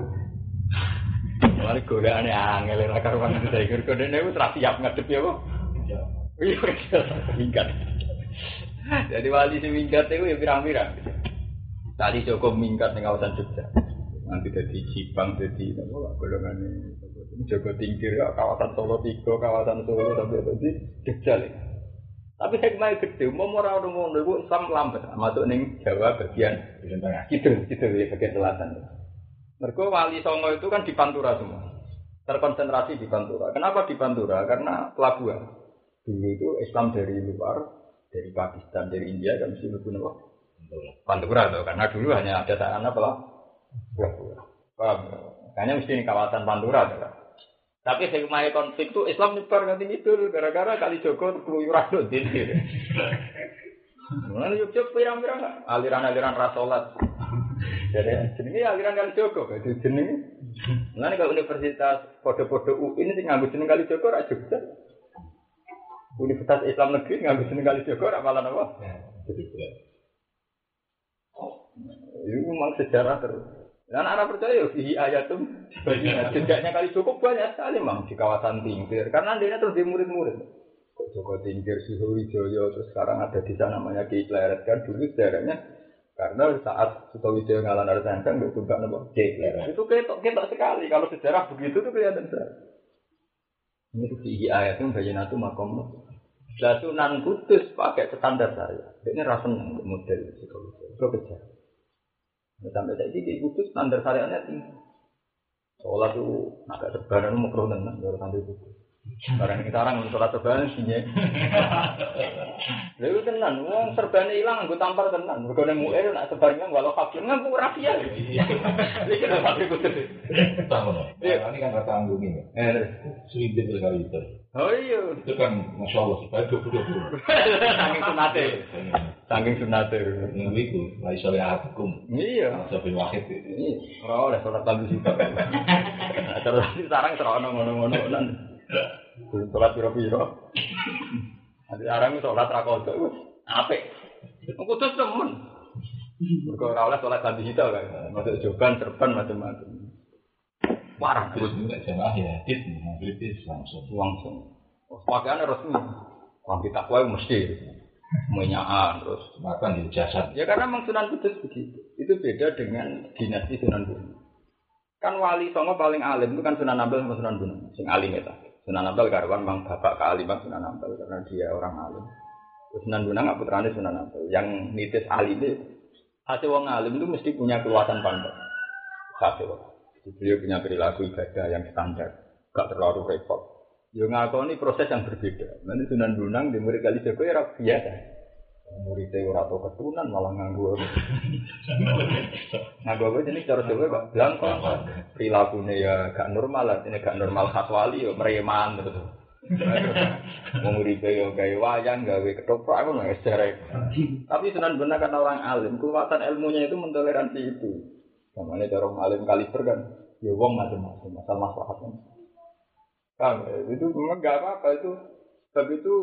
Wali gue aneh angel, lah karuan itu saya kira kode ini terus siap ya kok. Iya, minggat. Jadi wali si minggat itu ya pirang-pirang. Tadi Joko mingkat di kawasan Jogja. Nanti jadi Cipang, jadi apa golongan ini Joko Tingkir, ya, kawasan Solo Tigo, kawasan Solo sampai jadi Jogja nih. Tapi hikmahnya gede, mau orang orang mau itu Islam lambat, masuk ning Jawa bagian gitu, gitu ya bagian selatan. Mereka wali Songo itu kan di Pantura semua, terkonsentrasi di Pantura. Kenapa di Pantura? Karena pelabuhan. Dulu itu Islam dari luar, dari Pakistan, dari India, kan mesti lebih Pantura tuh, karena dulu hanya ada sarana Pura-pura. Paham? Kayaknya mesti ini kawasan Pantura tuh. Tapi hikmah konflik itu Islam nyebar nanti itu gara-gara kali Joko keluyuran tuh ini. Mana yuk yuk pirang-pirang aliran-aliran rasolat. Jadi jenenge aliran kali Joko, jadi jenenge. Mana kalau universitas UI ini tinggal jeneng kali Joko rak Jogja. Universitas Islam Negeri nggak jeneng kali Joko rak malah apa? Itu memang sejarah terus. Dan anak percaya fihi ayatum jejaknya kali cukup banyak sekali memang di kawasan Tingkir karena dia terus di murid-murid. Kok Joko Tingkir, Suhu Wijoyo, terus sekarang ada di sana namanya Ki Kleret kan dulu sejarahnya karena saat Suto Wijoyo ngalah dari Sangkang nggak juga nama Ki Kleret. Itu ketok ketok sekali kalau sejarah begitu tuh kelihatan sekali. Ini tuh fihi ayatum bayinatu makom. Lah Sunan Kudus pakai standar saya. Ini rasa model Suto Wijoyo. Itu kejar. Sampai saya ini kudus standar syariatnya tinggi. Sholat itu agak sebaran keruh tenan baru sampai itu. Barang kita orang untuk sholat sebaran sih ya. Lalu tenan, uang serbannya hilang, gue tampar tenan. Berkone muir nak sebarnya walau fakir nggak gue rafia. Ini kita fakir kudus.
Tahu Ini kan kata anggung ini.
Eh,
Seribu kali itu.
Oh iya.
Itu kan masya Allah sebagai dua puluh dua.
Saking sunate. Saking sunate.
Minggu itu, lagi soleh hukum.
Iya.
Wakit itu.
Ini orang oleh sholat tabu juga. Terus sekarang terono ngono-ngono. Belum sholat piro-piro. Nanti sekarang sholat rakoto itu apik. Kudus temen. Mereka oleh sholat tabu kita kan. Masuk joban, serban macam-macam. Parah
Terus juga jamaah ya, kritis langsung.
langsung. Pakaiannya resmi. Orang kita kue mesti menyaan terus.
Makan di jasad.
Ya karena memang Sunan Kudus begitu. Itu beda dengan dinasti Sunan Bonang. Kan wali songo paling alim itu kan Sunan Ampel sama Sunan Bonang. Sing alim itu. Sunan Ampel karwan memang bapak kealiman Sunan Ampel karena dia orang alim. Terus Sunan Bonang nggak putrane Sunan Ampel. Yang nitis alim itu hasil wong alim itu mesti punya keluasan pandang. Wong. Beliau punya perilaku ibadah yang standar, gak terlalu repot. Yo ngakoni proses yang berbeda. Nanti Sunan Bonang di murid kali Joko ya biasa. Muridnya ora tau keturunan malah nganggu. nganggu apa jenis cara Jawa gak belangko. Perilakunya ya gak normal lah, ini gak normal khas wali ya mereman terus. Mau muridnya ya gawe wayang, gawe ketoprak aku nggak sejarah. Tapi Sunan Bonang kan orang alim, kekuatan ilmunya itu mentoleransi itu. Namanya cara alim kaliber kan, ya wong macam-macam, masalah masalahnya. Kan itu memang gak apa-apa itu. Sebab itu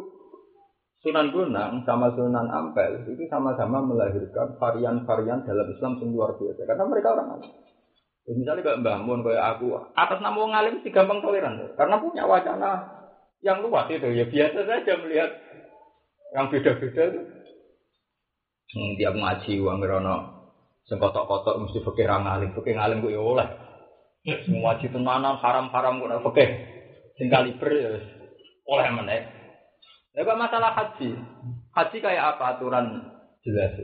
Sunan Bonang sama Sunan Ampel itu sama-sama melahirkan varian-varian dalam Islam yang luar biasa. Karena mereka orang alim. Ya, misalnya kayak Mbah Mun, kayak aku, atas nama orang alim sih gampang toleran. Karena punya wacana yang luas itu. Ya biasa saja melihat yang beda-beda itu. Hmm, tiap ngaji, uang gerono, sing kotok-kotok mesti fikih ra ngalim, fikih ngalim kok ya oleh. Semua ngaji tenanan haram-haram kok fikih. Sing kaliber ya oleh meneh. Ya masalah haji. Haji kayak apa aturan jelas.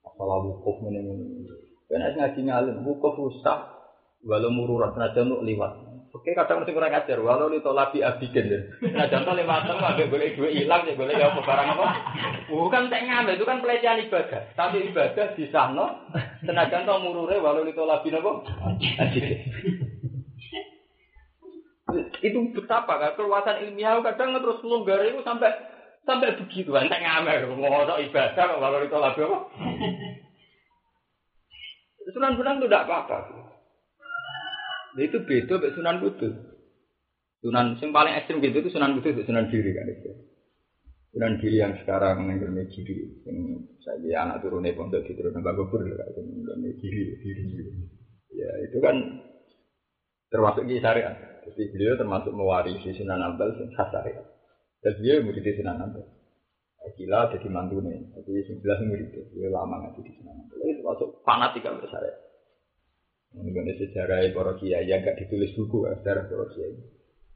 Masalah wukuf ini. Kan ngaji ngalim, wukuf usah walau mururat senajan untuk liwat. Oke, kadang mesti kurang ajar. Walau itu labi abigen ya. Nah, contoh lima tahun nggak boleh dua hilang ya boleh apa barang apa. Bukan ngambil itu kan pelecehan ibadah. Tapi ibadah di sana senajan tau murure walau itu labi nopo. Abigen. Itu betapa kan keluasan ilmiah kadang terus longgar itu sampai sampai begitu kan tak ngambil mau ibadah walau itu labi apa. Sunan Bonang itu tidak apa-apa. Nah, itu beda dengan Sunan Kudus. Sunan yang paling ekstrim gitu itu Sunan Kudus, Sunan Giri kan itu. Sunan Giri yang sekarang mengenai Giri, yang saya anak turunnya pondok di turun Mbak Gubur kan mengenai Giri, Giri. Ya itu kan termasuk di syariat. Jadi beliau termasuk mewarisi Sunan Ampel yang khas syariat. Dan beliau murid Sunan Ampel. Gila jadi mantune. Jadi sebelas murid dia lama ngaji di sana. Itu masuk fanatik kan saya. Mengenai sejarah para kiai yang gak ditulis buku kan, sejarah para kiai.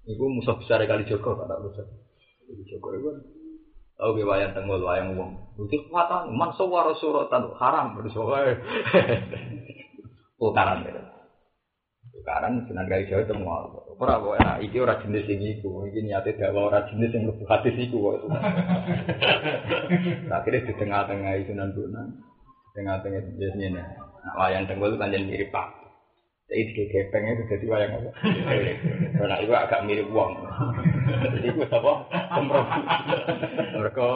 Itu musuh besar kali Joko kata musuh. Kali Joko itu kan. Tahu gue wayang tenggol wayang uang. Itu kekuatan. Man sawara suratan haram bersoal. Tukaran ya. Tukaran senang kali Jawa itu mau. Ora kok enak. Iki ora jenis ini iku. Iki niate dawa ora jenis yang lebih hadis iku kok. Akhirnya di tengah-tengah itu nandunan. Tengah-tengah jenisnya. Nah, wayang tenggol kan jadi mirip pak. Jadi di gepeng itu jadi wayang apa? Karena itu agak mirip uang. Jadi itu apa? Kompromi. Mereka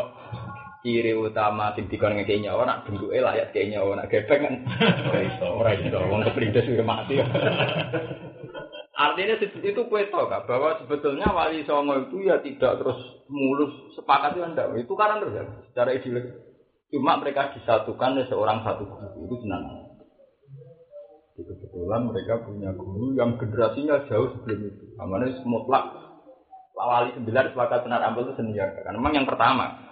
ciri utama sing dikon ngekei nyawa nak bentuke layak kei nyawa nak gepeng kan. Ora iso. Ora iso wong keprindes sudah mati. Artinya itu kue tau kak bahwa sebetulnya wali songo itu ya tidak terus mulus sepakat itu enggak itu karena terus ya secara ideologis. Cuma mereka disatukan oleh seorang satu guru itu senang. Kebetulan mereka punya guru yang generasinya jauh sebelum itu. Namanya mutlak. Wali sembilan sepakat benar ampel itu senior karena memang yang pertama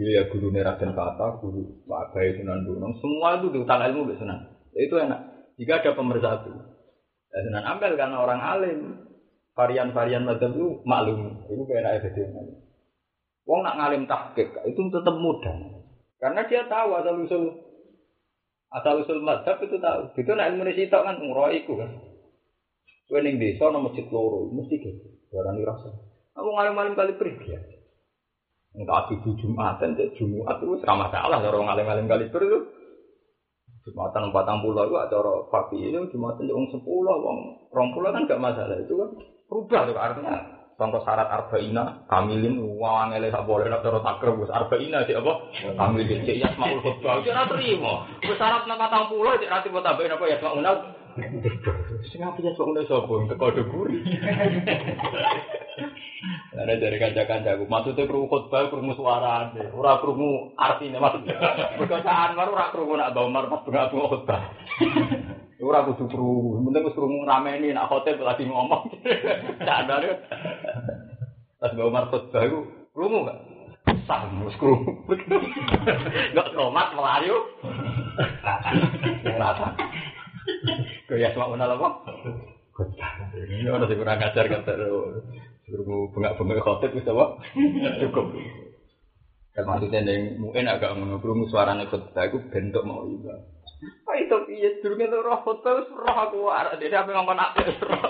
Iya ya guru Raden Kata, guru Pak Abai Sunan Gunung, semua itu diutang ilmu ke Sunan. Ya, itu enak. Jika ada pemersatu. Ya, Sunan Ampel karena orang alim, varian-varian macam itu maklum. Itu kayak enak ya Wong nak ngalim tahqiq itu tetap mudah. Karena dia tahu asal usul asal usul madhab itu tahu. Itu nak ilmu sitok kan nguroi iku kan. Kowe ning desa nang masjid loro mesti gitu. Darani rasa. Aku ngalim-ngalim kali pergi Enggak di Jumatan, jadi Jumat itu sama masalah. Orang ngalim-ngalim kali itu Jumatan patang pulau itu orang papi itu Jumatan orang sepuluh, orang rong pulau kan gak masalah itu kan berubah tuh artinya. Contoh syarat arba'ina, kamilin, uang ele tak boleh nak taruh takrab, bos arba'ina sih apa? Kamilin, cek yasmaul khutbah, cek nak terima. Bos syarat nak patang pulau, cek nanti buat tambahin apa yasmaul Sing apa ya sok sapa teko deguri. Ada dari kanca-kancaku, maksudnya krungu khotbah, krungu suara, ora krungu artinya maksudnya. Perkosaan baru ora krungu nak bawa mar pas bunga khotbah. Ora kudu krungu, penting wis krungu rameni nak khotbah lagi ngomong. Sadar. Pas bawa mar khotbah iku krungu gak? Sah, wis krungu. Enggak tomat melayu. Rata. Rata. Kaya sama mana apa? Ini orang sih kurang ajar kata Suruh bengak-bengak khotib bisa apa? Cukup. Dan maksudnya yang mungkin agak menurut suaranya khotbah itu bentuk mau iba. Pak itu iya durungnya tuh roh khotbah itu roh aku arah dia apa ngomong nak roh.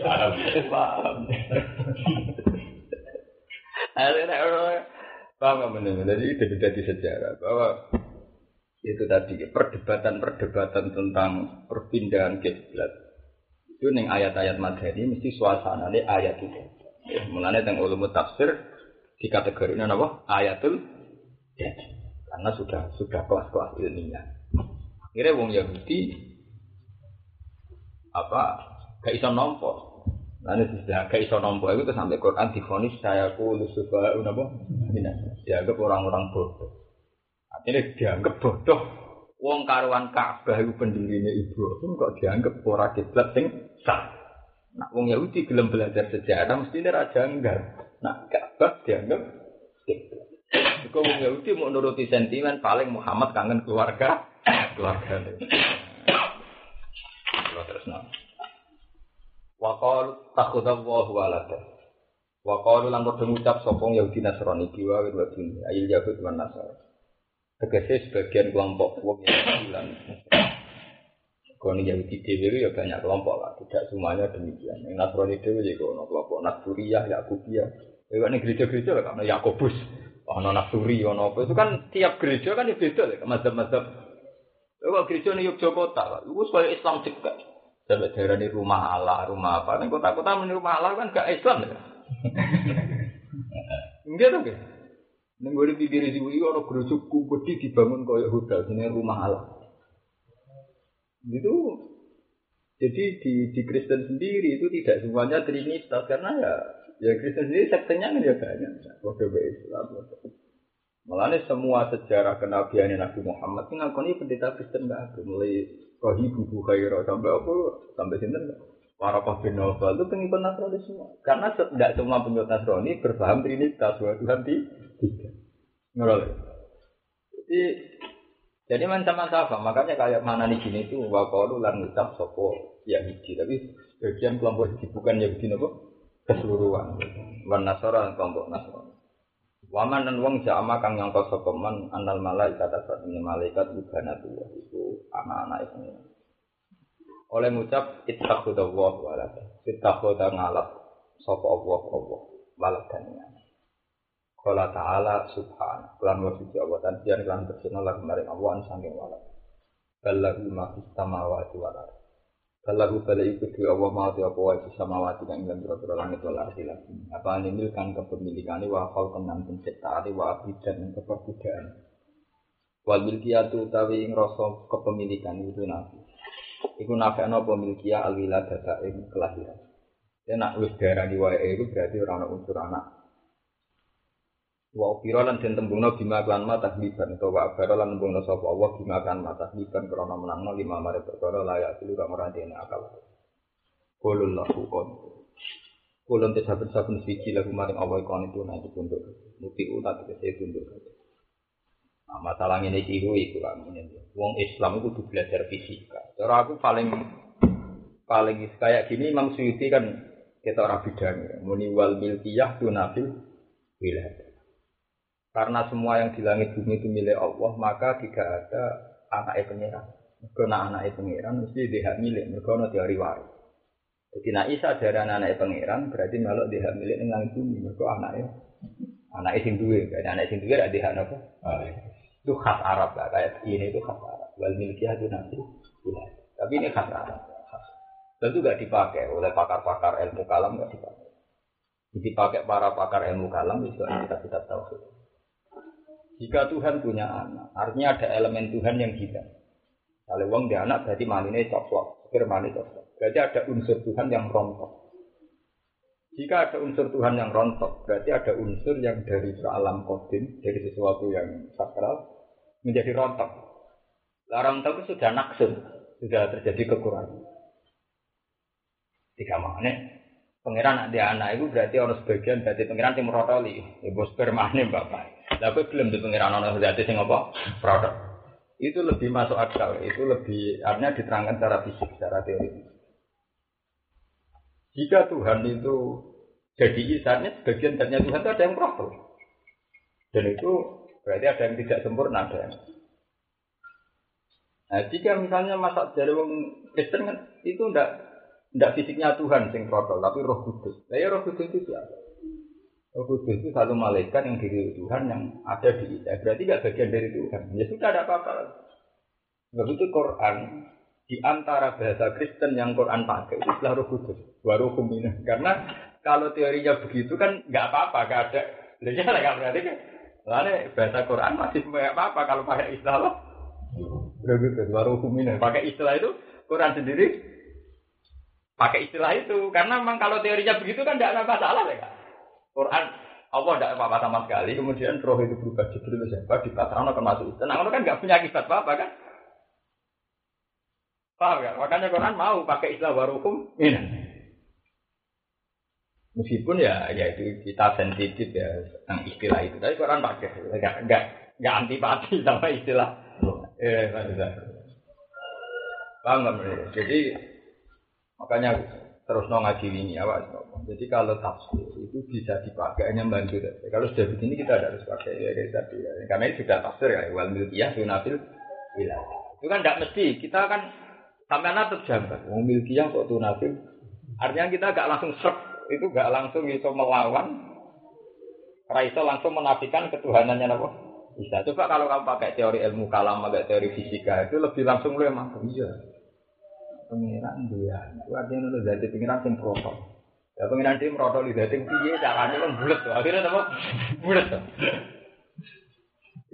Paham. Paham. Akhirnya paham nggak benar? Jadi itu jadi sejarah bahwa itu tadi perdebatan-perdebatan tentang perpindahan kiblat. Itu neng ayat-ayat madani mesti suasana ini ayat itu. Ya, mulanya tentang ulumut tafsir di kategori ini apa ayatul ya. karena sudah sudah kelas-kelas ilmiah. Akhirnya wong Yahudi apa gak iso nompo Lalu sudah gak iso nompo itu sampai Quran difonis saya ku apa dianggap orang-orang bodoh ini dianggap bodoh. Wong karuan Ka'bah itu pendirinya Ibrahim kok dianggap ora kiblat sing sah. Nak wong Yahudi gelem belajar sejarah mesti ini raja enggak. Nak Ka'bah dianggap kiblat. Kok wong Yahudi mau nuruti sentimen paling Muhammad kangen keluarga, keluarga. Terus nah. Wakal takudallahu walada. Wakal lan padha ngucap sopong Yahudi Nasrani kiwa wa ayil Yahud wan Nasrani. Tegese sebagian kelompok wong yang bulan. Kalau Yahudi Dewi ya banyak kelompok lah, tidak semuanya demikian. Yang Nasrani Dewi juga ono kelompok Nasriyah, Yakubiyah. Ya kan gereja-gereja lah, karena Yakobus, ono Nasuri, ono apa. Itu kan tiap gereja kan ya beda lah, mazhab-mazhab. Kalau gereja ini Yogyakarta, itu sebagai Islam juga. Sampai daerah ini rumah Allah, rumah apa. Ini kota-kota ini rumah Allah kan gak Islam ya. Enggak tuh, Ning gue pinggir sini ono gerujukku gede dibangun koyo hotel sini rumah Allah. Itu jadi di di Kristen sendiri itu tidak semuanya trinitas karena ya ya Kristen sendiri sektenya kan ya banyak. Kode Islam. Malah semua sejarah kenabian Nabi Muhammad ini ngakoni pendeta Kristen nggak ada mulai rohibu khairah sampai apa sampai sini Warokoh bin Nawfal itu pengikut Nasrani semua. Karena tidak semua pengikut Nasrani berpaham Trinitas Tuhan di tiga. Jadi jadi macam-macam apa? Makanya kayak mana di sini itu wakalu lan ngucap sopo ya hiji. Tapi bagian kelompok hiji bukan ya hiji nopo keseluruhan. Wan nasara kelompok nasrani. Waman dan wong jama kang nyangka sapa man anal malaikat asat ini malaikat ibanatu itu anak-anak itu. Oleh ngucap ittaqullah walad. Ittaqullah ngalap sapa Allah Allah walad dan Kala ta'ala subhan Kelan wa suci Allah Dan sian kelan bersina lagi maring Allah Sangking walad. Balahu ma fis samawati wal ardh Balahu bala iku di Allah ma di apa wa fis samawati kang ing pira langit wal ardh lagi Apa ini kan kepemilikane wa khalqan lan penciptaane wa abidan dan keperbudaan Wal milkiyatu utawi ing rasa kepemilikan itu nabi. Iku nafekno pemilkiyah al wiladata ing kelahiran. Ya nak wis darani wae itu berarti ora ana unsur anak wa upira lan den tembungna bima lan ma tahliban utawa wa abara lan tembungna sapa Allah bima kan ma tahliban krana menangno lima mare perkara layak dulu kang ora dene akal qulul lahu kon kulun te saben-saben siji lagu maring Allah kon itu nanti tunduk muti utat kese tunduk Nah, masalah ini iku kan ini. Wong Islam itu kudu belajar fisika. Cara aku paling paling kayak gini Imam Suyuti kan kita orang bidang muni wal milkiyah tunafil wilayah. Karena semua yang di langit bumi itu milik Allah, maka tidak ada anaknya pengiran. Karena anaknya pengiran mesti dia milik, mereka ada teori waris. Jadi nak Isa dari anak pengiran berarti malah dia milik dengan langit bumi, mereka anaknya anaknya sing duwe, anak sing duwe ada dia apa? Itu khas Arab lah, kayak ini itu khas Arab. Wal milkiyah itu nanti Tapi ini khas Arab. Tentu gak dipakai oleh pakar-pakar ilmu kalam gak dipakai. Dipakai para pakar ilmu kalam itu kita kita tahu. Jika Tuhan punya anak, artinya ada elemen Tuhan yang hilang. Kalau uang dia anak berarti manine coplok, pikir mani coplok. Berarti ada unsur Tuhan yang rontok. Jika ada unsur Tuhan yang rontok, berarti ada unsur yang dari alam kodim, dari sesuatu yang sakral, menjadi rontok. Larang rontok itu sudah naksun, sudah terjadi kekurangan. Tiga mana? Pangeran ada anak itu berarti orang sebagian berarti pangeran yang merotoli, ibu sperma bapak. Tapi belum di pengiran ono zat sing apa? Produk. Itu lebih masuk akal, itu lebih artinya diterangkan secara fisik, secara teori. Jika Tuhan itu jadi isarnya sebagian zatnya Tuhan itu ada yang produk. Dan itu berarti ada yang tidak sempurna, ada yang Nah, jika misalnya masa dari wong Kristen kan itu ndak ndak fisiknya Tuhan sing protol, tapi Roh Kudus. Nah, ya Roh Kudus itu siapa? Roh Kudus itu satu malaikat yang diri Tuhan yang ada di kita. Berarti gak bagian dari Tuhan. Ya sudah ada apa-apa. Sebab itu Quran di antara bahasa Kristen yang Quran pakai itu adalah Roh Kudus, baru kumina. Karena kalau teorinya begitu kan nggak apa-apa, nggak ada. Jadi ya nggak berarti kan. Lalu bahasa Quran masih nggak apa-apa kalau pakai istilah? Roh Kudus, baru kumina. Pakai istilah itu Quran sendiri pakai istilah itu karena memang kalau teorinya begitu kan tidak ada masalah ya kan. Quran Allah tidak apa-apa sama sekali, kemudian roh itu berubah Jibril itu siapa, di akan masuk Nah, kan nggak punya akibat apa-apa kan? Paham ya? Makanya Quran mau pakai istilah warukum ini. Meskipun ya, ya itu kita sensitif ya tentang istilah itu, tapi Quran pakai, nggak nggak nggak antipati sama istilah. Eh, paham nggak? Jadi makanya terus no ngaji ini apa jadi kalau tafsir itu bisa dipakai hanya bantu saja. Kalau sudah begini kita tidak harus pakai ya kayak tadi ya. karena ini sudah tafsir ya. Wal milkiyah sunafil wilayah itu kan tidak mesti. Kita kan sampai anak terjangkau mau milkiyah kok tunafil artinya kita gak langsung serp itu gak langsung bisa melawan. Raiso langsung menafikan ketuhanannya apa? Bisa. Coba kalau kamu pakai teori ilmu kalam pakai teori fisika itu lebih langsung lu emang iya pengiran dia. Itu artinya untuk jadi pengiran sing protol. Ya pengiran dia protol di jadi piye caranya kan bulat tuh. Akhirnya apa? Bulat tuh.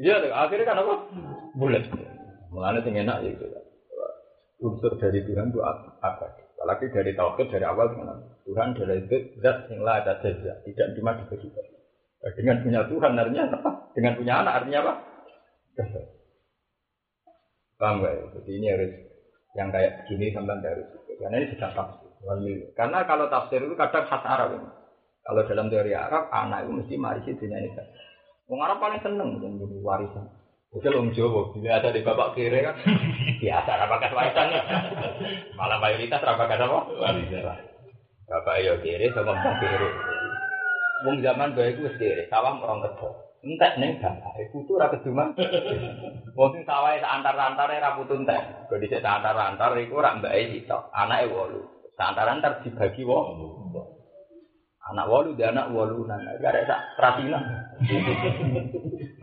Iya tuh. Akhirnya kan apa? Bulat. Mulanya sing enak ya itu. Unsur dari Tuhan itu apa? Apalagi dari tauhid dari awal dengan Tuhan dari itu zat yang lah ada saja tidak cuma dibagi Dengan punya Tuhan artinya apa? Dengan punya anak artinya apa? Paham ya? Jadi ini harus yang kayak begini sampai dari situ. Karena ini sudah tafsir. Karena kalau tafsir itu kadang khas Arab. ya. Kalau dalam teori Arab, anak itu mesti marisi dunia ini. Wong Arab paling seneng dengan warisan. Oke, orang Jawa, bila ada di bapak kiri kan, biasa rapakas warisan. Malah mayoritas rapakas apa?
Warisan.
Bapak ya kiri sama kiri. Wong zaman baik itu kiri, sawah orang kedua. Entek nih bapak, itu tuh rakyat cuma. Wong sing sawah antar-antar ra putu entek. Kok dhisik antar-antar iku rak mbake sitok, anake wolu. Antar-antar dibagi wong. Anak wolu dia anak wolu nang gak ada sak ratinan.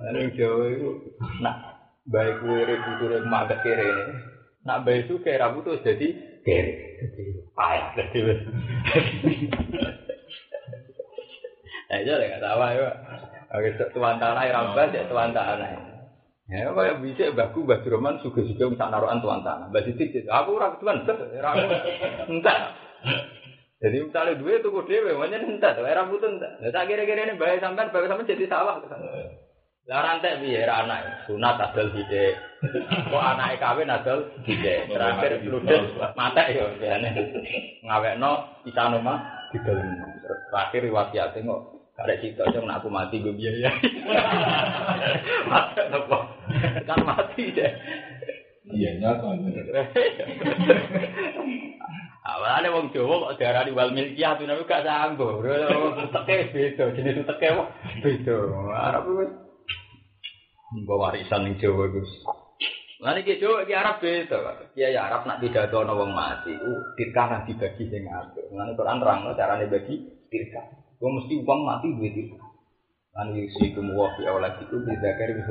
Ane Jawa itu nak baik kue puture magat kere ini. Nak baik itu kayak rambut tuh jadi kere. Payah jadi. Nah, itu nggak tahu ya. Oke, tuan tanah rambut ya tuan tanah. Ya, kaya bisa baku Mbah Roman suga-suga minta naruhan tuan tanah. Mbah Sidik, aku ora tuan, aku. Entah. Jadi misalnya duit tuku dhewe, makanya entek, wae rambut entek. Lah tak kira-kira ini bae sampean, bae sampean jadi sawah. Lah rantek piye ra anak sunat adol sithik. Kok anake kawin adol sithik. Terakhir ludes matek yo biasane. Ngawekno pisan omah didol. Terakhir wasiate kok Karek situ aja aku mati gue biaya. Mati apa? Kan mati deh.
Iya, nyata.
Awalnya wong Jawa kok diarani wal milkiyah tuh nabi gak sanggup. Teke beda, jenis teke wah beda. Arab wis mbok warisan ning Jawa Gus. Lah iki Jawa iki Arab beda. Kiai Arab nak pidato ana wong mati ku dirkah dibagi sing apik. Mulane Quran terangno carane bagi dirkah. Wong mesti wong mati duwe dirkah. Lan yusikum wa fi auladikum bi zakari bi.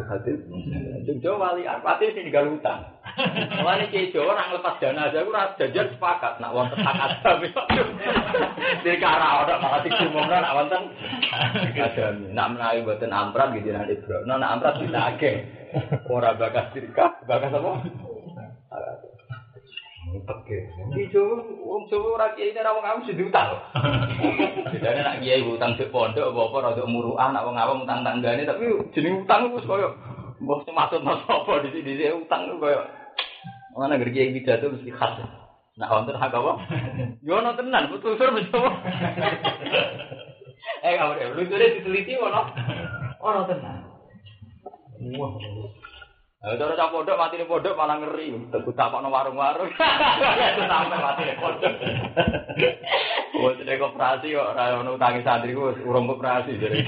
Cung Jawa wali arpate sing tinggal utang. Mulane Kiai Jawa ora nglepas dana aja ora jajan sepakat nak wonten hak adam. Dirkah ora ora malah dikumumno nak wonten adam. Nak menawi mboten amprat gitu nang Ibro. Nak amprat bisa akeh. Ora bakas dirkah, bakas apa? Oke. Di Jawa, wong Jawa ora kiai ora wong awam sing utang. Bedane nak kiai utang sik pondok apa apa rada muruan nak wong awam utang tanggane tapi jeneng utang wis koyo mbok sematut sapa di sini utang koyo mana ngerti kiai pidato mesti khas. Nak wonten hak apa? Yo ono tenan, betul sur Jawa. Eh kamu lu diteliti ono. Ono tenan. Wah. Cara cak pondok mati ning pondok malah ngeri. Teku tapakno warung-warung. Itu sampai mati ning pondok. Wong nek koperasi kok ora ono utangi santri wis urung koperasi jadi.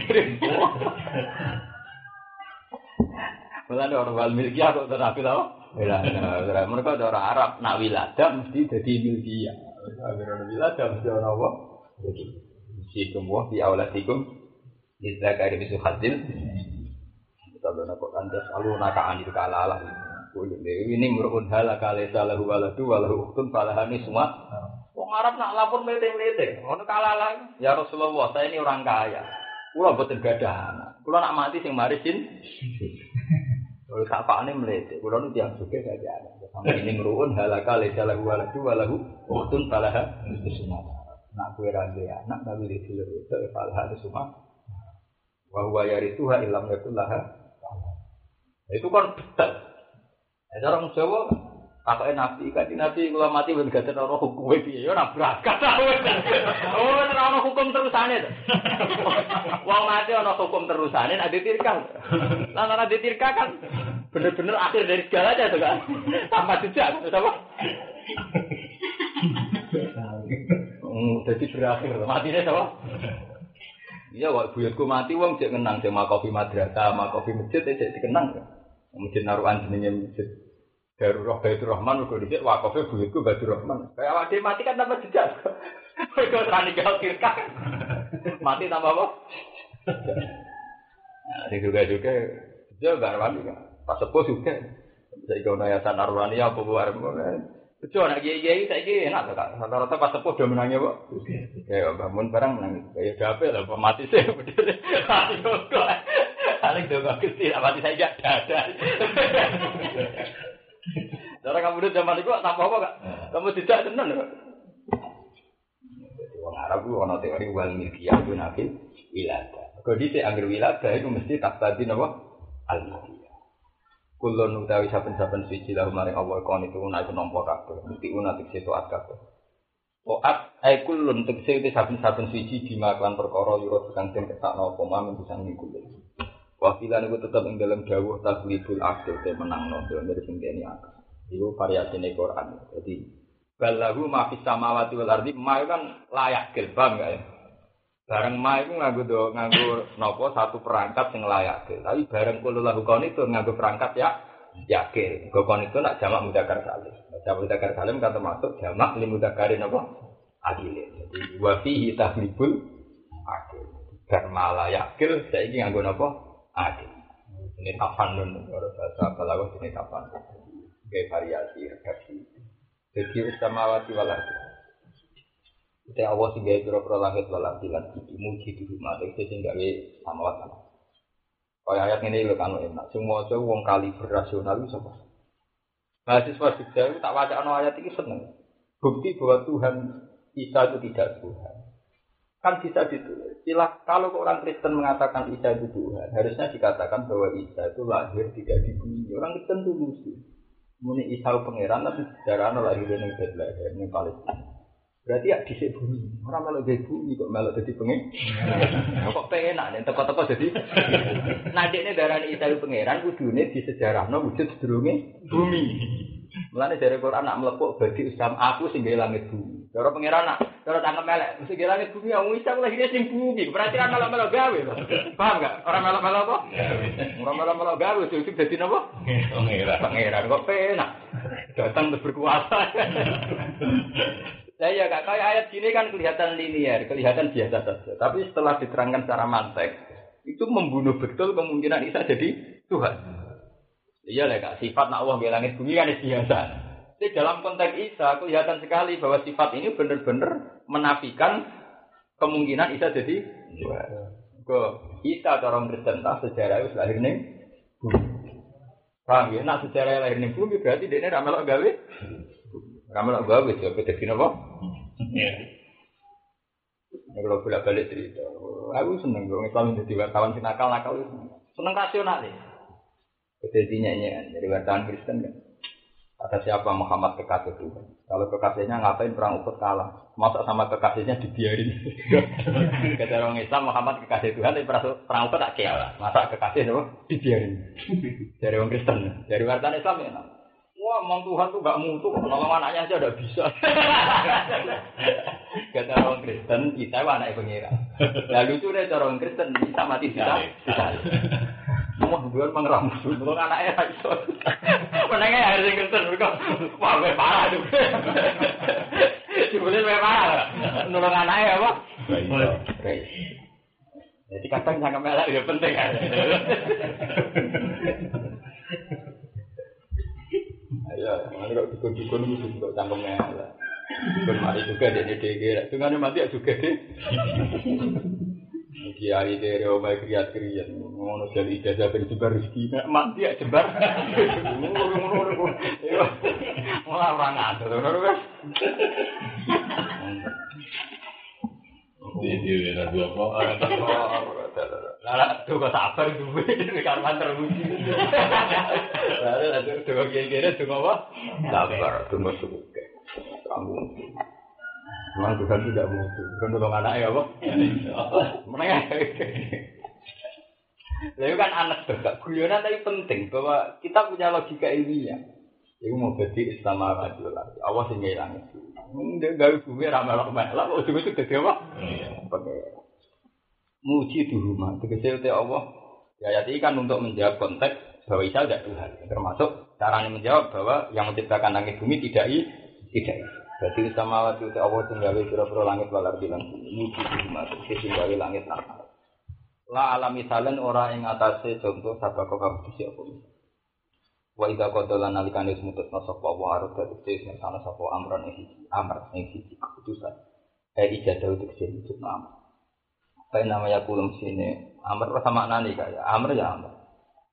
Mulane orang wal milkiyah kok terapi tau? Wiladah. Mereka ada orang Arab nak wiladah mesti jadi milkiyah. Agar orang wiladah mesti orang apa? Jadi. Mesti kemuah di awlatikum. Kita kaya bisu hadil. Kalau nak kok anda selalu naka anil kalalah. Ini murun halaka lesa lahu waladu walahu uktun falahani semua. Wong Arab nak lapor melete-melete. Ono kalalah. Ya Rasulullah, saya ini orang kaya. Kulo boten gadah anak. Kulo nak mati sing marisin. Kalau tak pak ini melete. Kulo nu tiang suke saja ada. Sampai ini murun halaka lesa lahu waladu walahu uktun falahani semua. Nak kue rande anak nabi disilir itu falahani semua. Wahwa yarituha ilam yakullaha itu kan betul. Ya orang Jawa pakai nabi kan nabi kalau mati ben gak ana hukum iki ya ora brakat. Oh ora hukum terusane to. Wong mati ana hukum terusane nek ditirka. Lah nek ditirka kan bener-bener akhir dari segalanya tuh kan. Tanpa jejak apa? Hmm, jadi berakhir. Matinya apa? Iya, wak buyutku mati, wong cek kenang sama kopi madrasah, sama kopi masjid, cek dikenang. Masjid naruhan jenenge masjid Darurah Baitur Rahman uga dhisik wakofe buyutku Baitur Rahman. Kayak awak dhewe mati kan tanpa jejak. Kok ora ninggal kirka. Mati tanpa apa? Nah, juga-juga dia garwan juga. Pas sepuh juga. Saya kau yayasan Arwani apa buat Bejo anak kiai kiai saya kiai enak kak. Rata-rata pas sepuh udah menangnya pak. Ya bangun barang menangis. Kayak gape lah mati sih. Mati kok. Paling dong sih, mati saya gak ada. Cara kamu udah zaman itu tanpa apa kak? Kamu tidak tenan kak? Orang Arab itu orang teori wal milkiyah itu nabi wilada. Kalau di angger wilada itu mesti tak tadi apa? Al milkiyah. Kulon utawi saben-saben suci lahu maring Allah kon itu naik nompo kabeh. Mesti unatik situ kabeh. Toat ai kulun tegese te saben-saben siji dimakan perkara yura kang den ketakno apa mah bisa ngikut. Wakilan itu tetap ing dalam dawuh taslibul akil te menangno dari sing dene akal. Iku variasine Quran. Jadi balahu ma fis samawati wal ma kan layak gak ya? Bareng ma itu nganggo do nganggo napa satu perangkat sing layak gil. Tapi bareng kulo lahu kon itu nganggo perangkat ya yakil. Gokon itu nak jamak mudakar salim. Jamak mudakar salim kan termasuk jamak li mudakarin apa? Adilin. Jadi wa fihi tahlibul akil. Dan malah yakil saiki nganggo napa? Adil. Ini tafanun, kalau bahasa balaghah ini tafanun. Kayak variasi redaksi. Jadi ustamawati wal ardi. Kita Allah sing gawe pira-pira langit wal ardi lan iki muji di rumah iki sing gawe samawat lan. Kaya ayat ini lho kan enak. Semua maca wong kali berasional itu sapa? Mahasiswa Jogja itu tak baca ayat ini seneng. Bukti bahwa Tuhan Isa itu tidak Tuhan. Kan bisa ditulis. Silah, kalau orang Kristen mengatakan Isa itu Tuhan, harusnya dikatakan bahwa Isa itu lahir tidak di bumi. Orang Kristen itu lucu. Muni Isa pangeran tapi sejarah lahir di Bethlehem, di Palestina. Berarti ya di bumi. Orang malah jadi bumi kok malah jadi pengen. kok pengen nih teko-teko jadi. Nanti ini darah Isa pangeran, kudune di sejarah no wujud sedurunge bumi. Mulane dari Quran nak melepuk bagi Islam aku sing langit bumi. Cara pangeran nak, cara tangkap melek, mesti langit bumi yang Isa lahirnya sing bumi. Berarti malah malah gawe. Paham gak? Orang malah apa? Orang malah malah gawe, cukup jadi napa?
Pangeran.
Pangeran kok penak. Datang untuk berkuasa. Saya ya kak, kayak ayat gini kan kelihatan linear, kelihatan biasa saja. Tapi setelah diterangkan secara mantek, itu membunuh betul kemungkinan Isa jadi Tuhan. Iya lah kak, sifat nak Allah langit bumi kan biasa. Jadi dalam konteks Isa kelihatan sekali bahwa sifat ini benar-benar menafikan kemungkinan Isa jadi ke Isa orang Kristen sejarah itu lahir nih. Paham ya? Nak sejarah lahir nih bumi berarti dia ini ramelok gawe. Ramelok gawe jadi jadi apa?
Iya.
Kalau bolak balik cerita, aku seneng gue Islam jadi wartawan sinakal nakal seneng rasional ya. Jadi nyanyian dari wartawan Kristen kan. Kata siapa Muhammad kekasih Tuhan. Kalau kekasihnya ngapain perang Uhud kalah. Masa sama kekasihnya dibiarin. Kata orang Islam Muhammad kekasih Tuhan tapi perang Uhud tak kalah. Masa kekasih itu dibiarin. Dari orang Kristen. Dari wartawan Islam ya. Wah, emang Tuhan tuh gak mutu, nolong anaknya aja udah bisa. Kata orang Kristen, kita anaknya pengira. Lalu itu deh orang Kristen, bisa mati bisa. Semua hubungan mengeram musuh, nolong anaknya gak bisa. Menengah harus yang Kristen, mereka, wah gue parah tuh. Sebenarnya gue parah, nolong anaknya apa? Baik. Jadi kadang jangan melak itu penting kan. dukun-dukun itu juga cangkemnya lah. Dukun mari juga dia DG, dengan mati ya juga deh. Kiai dari omai kriat kriat, ngono jadi ijazah ben jebar rezeki, mati ya jebar. Malah orang ada, ngono kan?
Di di era dua kok.
Lah, tuh kok sabar duwe karman teruji. Lalu ada tuh kiai-kiai tuh apa? Sabar, tuh masuk. Kamu Memang Tuhan tidak mutu. Tuhan tolong anak ya, apa? Menengah. Lalu kan anak juga. Guyonan tapi penting bahwa kita punya logika ilmiah. Iku mau jadi Islam Rajul Allah sih ngilang itu. Enggak gawe bumi ramal ramal. Ujung itu jadi apa? Muji di rumah. Tegese te Allah. Ya ayat ini kan untuk menjawab konteks bahwa Isa tidak Tuhan. Termasuk caranya menjawab bahwa yang menciptakan langit bumi tidak i, tidak i. Berarti sama waktu itu Allah tinggal pura-pura langit walar bilang muji di rumah. Tegese tinggal langit lan. La alam misalan orang yang atasnya contoh sabak kau kamu siapa Wa idza qadala nalikane semutus sapa wa arep dadi tes sana sapa amran ing amr ing siji keputusan. Eh sing itu nama. Kayak namanya kulum sini amr sama nani kayak amr ya amr.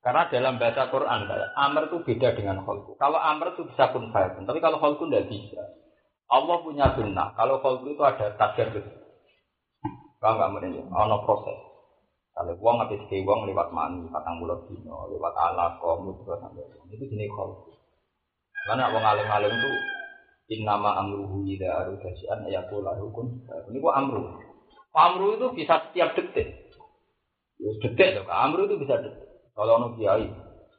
Karena dalam bahasa Quran kayak amr itu beda dengan kholku. Kalau amr itu bisa kun fayakun, tapi kalau kholku tidak bisa. Allah punya sunnah. Kalau kholku itu ada takdir gitu. Kalau nggak mungkin, ono proses. Kalau uang habis ke uang lewat mani, patang bulan dino, lewat alat, komu, terus sampai itu jenis kol. Karena uang alim-alim itu Innama amruhu idza arada syai'an ayaqula hukum. Ini kok amru. Amru itu bisa setiap detik. Ya detik loh, amru itu bisa detik. Kalau ono kiai,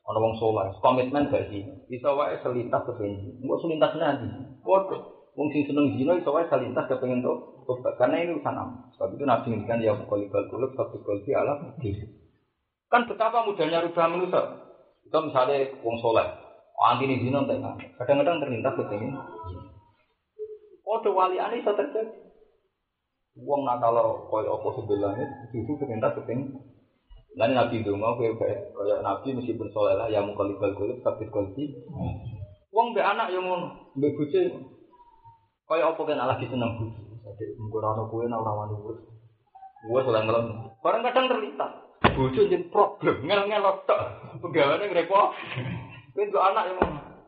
ono wong soleh, komitmen gak sih? Bisa wae selintas ke pengen. Enggak selintas nanti. Waduh, wong sing seneng zina iso wae selintas ke pengen tuh. Karena ini urusan am. Sebab itu Nabi ngendikan ya bukalibal kulub satu kulti alam Kan betapa mudahnya rubah manusia. Kita misalnya wong soleh, anti ini zina enggak Kadang-kadang terlintas ke pengen. Kode wali aneh bisa terjadi. Wong nak kalau koyo apa sebelahnya, justru terlintas ke pengen. Lain Nabi itu mau kayak kayak Nabi meskipun soleh lah, yang mau kalibal kulub tapi kulti. Wong be anak yang mau be buce, kayak apa kan lagi seneng buce. Jadi mungkin orang kue nak orang wani Gue soleh ngelem. Barang kadang terlintas. Bojo jadi problem, ngel ngel tok. Pegawainya ngerepot. Itu anak yang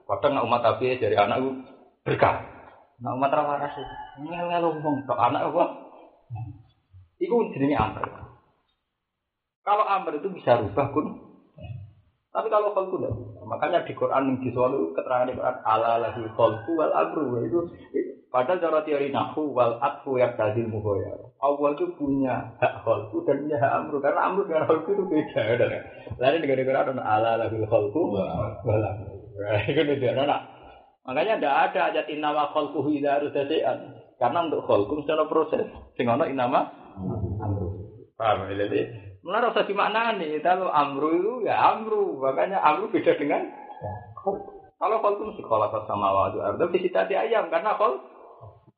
kadang nak umat tapi dari anak itu berkah. Nak umat rawaras ngel ngel ngomong tok anak apa? Iku jenenge amr. Kalau amr itu bisa rubah kun. Tapi kalau khalqu tidak. Makanya di Quran yang disolu keterangan di Quran ala lahul khalqu wal amru itu Padahal cara teori nahu wal atfu yang tadi muhoya. Allah itu punya hak khalqu dan punya hak amru karena amru dengan khalqu itu beda. Ya, Lain negara-negara ada ala lahul khalqu wal amru. Itu beda. Nah, makanya tidak ada ayat inama khalqu idza arudasian. Karena untuk khalqu secara proses. Sing ana inama amru. Paham ya? Jadi Mulai rasa dimaknani, kalau amru itu ya amru, makanya amru beda dengan kalau mesti kalau sama artinya bisa tadi ayam karena khalqu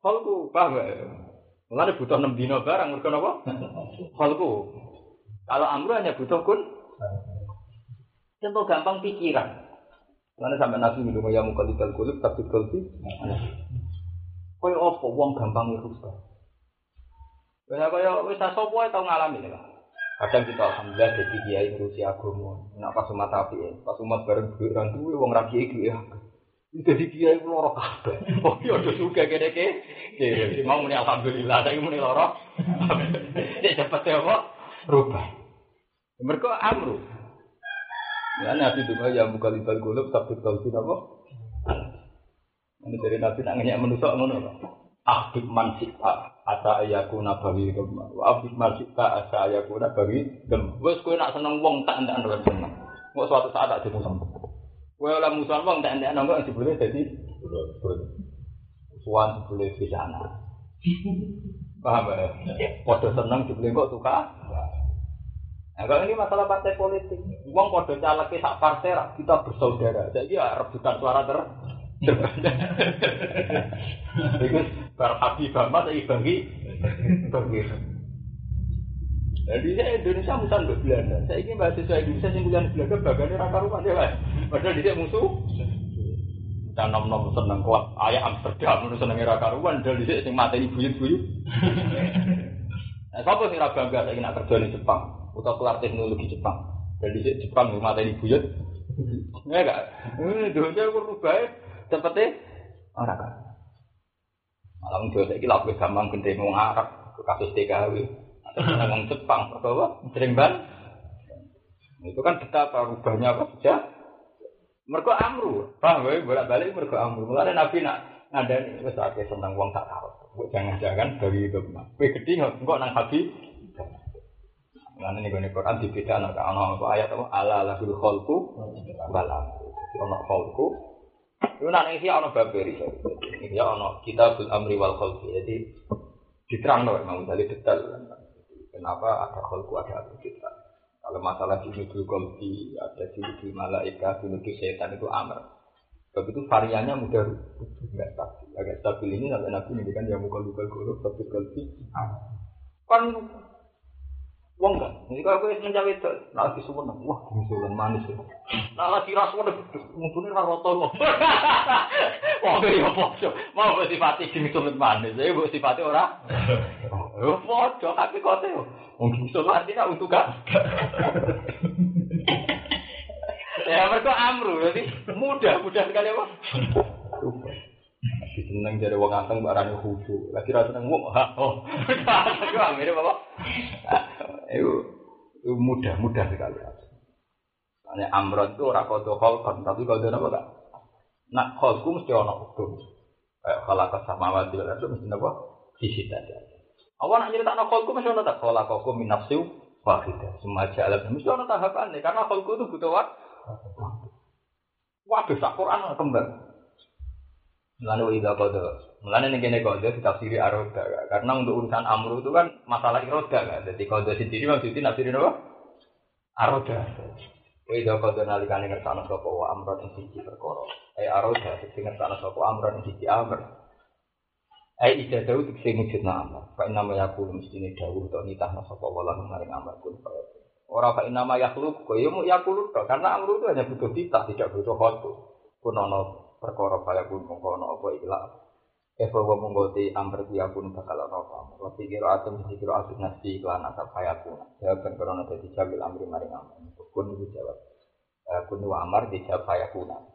Kholku, paham gak? Mulai butuh enam dino barang, mereka apa? Kholku. Kalau amru hanya butuh kun. Contoh gampang pikiran. Mana sampai nabi minum ya muka di kulub tapi kulti. Kau apa? Wong gampang rusak. Kaya kaya wis sapa wae tau ngalami lah. Kadang kita alhamdulillah jadi kiai ngurusi agama. Nak pas umat api, pas umat bareng duit orang duwe wong ra kiai ya. Jadi dia itu loro kabeh. Oh iya udah suka kene ke. Jadi mau muni alhamdulillah saya muni loro. Nek cepet ya apa? Rubah. Mereka amru. Ya nabi itu ya buka libal gulub tapi kalau tidak apa? Ini dari nabi nak nanya manusia ngono. Ahbib man sita asa ayaku nabawi gemma. Wa ahbib man asa ayaku nabawi gemma. Wes kowe nak seneng wong tak ndak seneng. Kok suatu saat tak dimusuh. Kowe oleh musuhan wong tak ndek nongko jebule dadi musuhan jebule di sana. Paham ya? Padha seneng jebule kok suka. Nah, kalau ini masalah partai politik, uang kode caleg sak partai kita bersaudara. Jadi ya rebutan suara ter. Itu Ahmad saya bagi bagi. Jadi saya Indonesia musuhan di Belanda. Saya ingin mahasiswa Indonesia yang kuliah di Belanda bagiannya raka rumah kan. Padahal dia musuh. Dan nom nom seneng kuat. Ayah Amsterdam menurut seneng raka rumah. Dan dia sing mati buyut buyut. Nah, siapa sing raga bangga saya nak kerja di Jepang atau kelar teknologi Jepang. Dan dia Jepang mati buyut. Ya enggak. Eh, dunia berubah. Cepetnya orang kan. Malam dia saya kira lebih gampang gede ngomong Arab kasus TKW. Ngomong Jepang, apa? Sering ban. Itu kan betapa rubahnya apa saja. Mergo amru, paham gue bolak-balik mergo amru. Mulane Nabi nak ngandani wis akeh tentang wong tak tahu. Jangan-jangan dari itu. Kowe gedhi engko nang habi. Lan ning gone Quran dibeda ana ana apa ayat apa ala lahul khalqu wala. Ana khalqu. Itu nak ning ana baberi. Ya ana kitabul amri wal khalqi. Jadi diterangno memang dari detail. Kenapa ada khalqu ada kita. Kalau masalah junudul kolbi, ada junudul malaika, junudul setan itu amr. Sebab itu variannya mudah nggak stabil. Agak stabil ini sampai nabi ini kan yang mukul mukul guru, tapi kolbi. Kan Wong kan, ini kalau gue mencawe itu, nah lagi semua wah misalnya manis ya. Nah lagi rasa udah mungkin rasa loh. Wah gue ya podo, mau gue sifati sulit manis, saya gue sifati orang. Oh podo, kau tuh, mungkin sulit artinya untuk gak. Ya mereka amru, jadi mudah, mudah sekali apa? Seneng jadi wong anteng barangnya khusyuk. Lagi rasa seneng wong, oh, itu amirnya bapak. Itu, mudah, mudah sekali. Karena amron itu orang kodo kolkon, tapi kodo apa kak? Nak kolku mesti ono hukum. Kayak kalau sama wati itu mesti apa? Sisi tadi. Awak nak cerita nak kholku mesti ada tak kalau kau minafsiu wahidah. Semua jalan mesti ada tahapan karena kholku itu butuh waktu. Waduh, sak Quran kembang. Mulane idza qada. Mulane ning kene qada ditafsiri aroda. Karena untuk urusan amru itu kan masalah iroda kan. Jadi qada sendiri maksudnya nafsirin apa? Aroda. Wa idza qada nalikane ngersano sapa wa amron ing siji perkara. Eh aroda sing ngersano sapa amron ing siji amr. Eh ija dawu sing wujudna amr. Fa inna ma yaqulu mestine dawuh to nitahna sapa wala maring amr kun Ora fa inna ma yakhluq kok ya mu yaqulu karena amru itu hanya butuh titah tidak butuh khotu. Kunono perkara kaya pun mongko ana apa ikhla Eva wa mongko amr dia pun bakal ana apa. Wa kira atum kira atum nasi iklan atau kaya pun jawaban karena dadi jambil amri mari amr kun itu jawab. Kun wa amar dijawab kaya pun Wa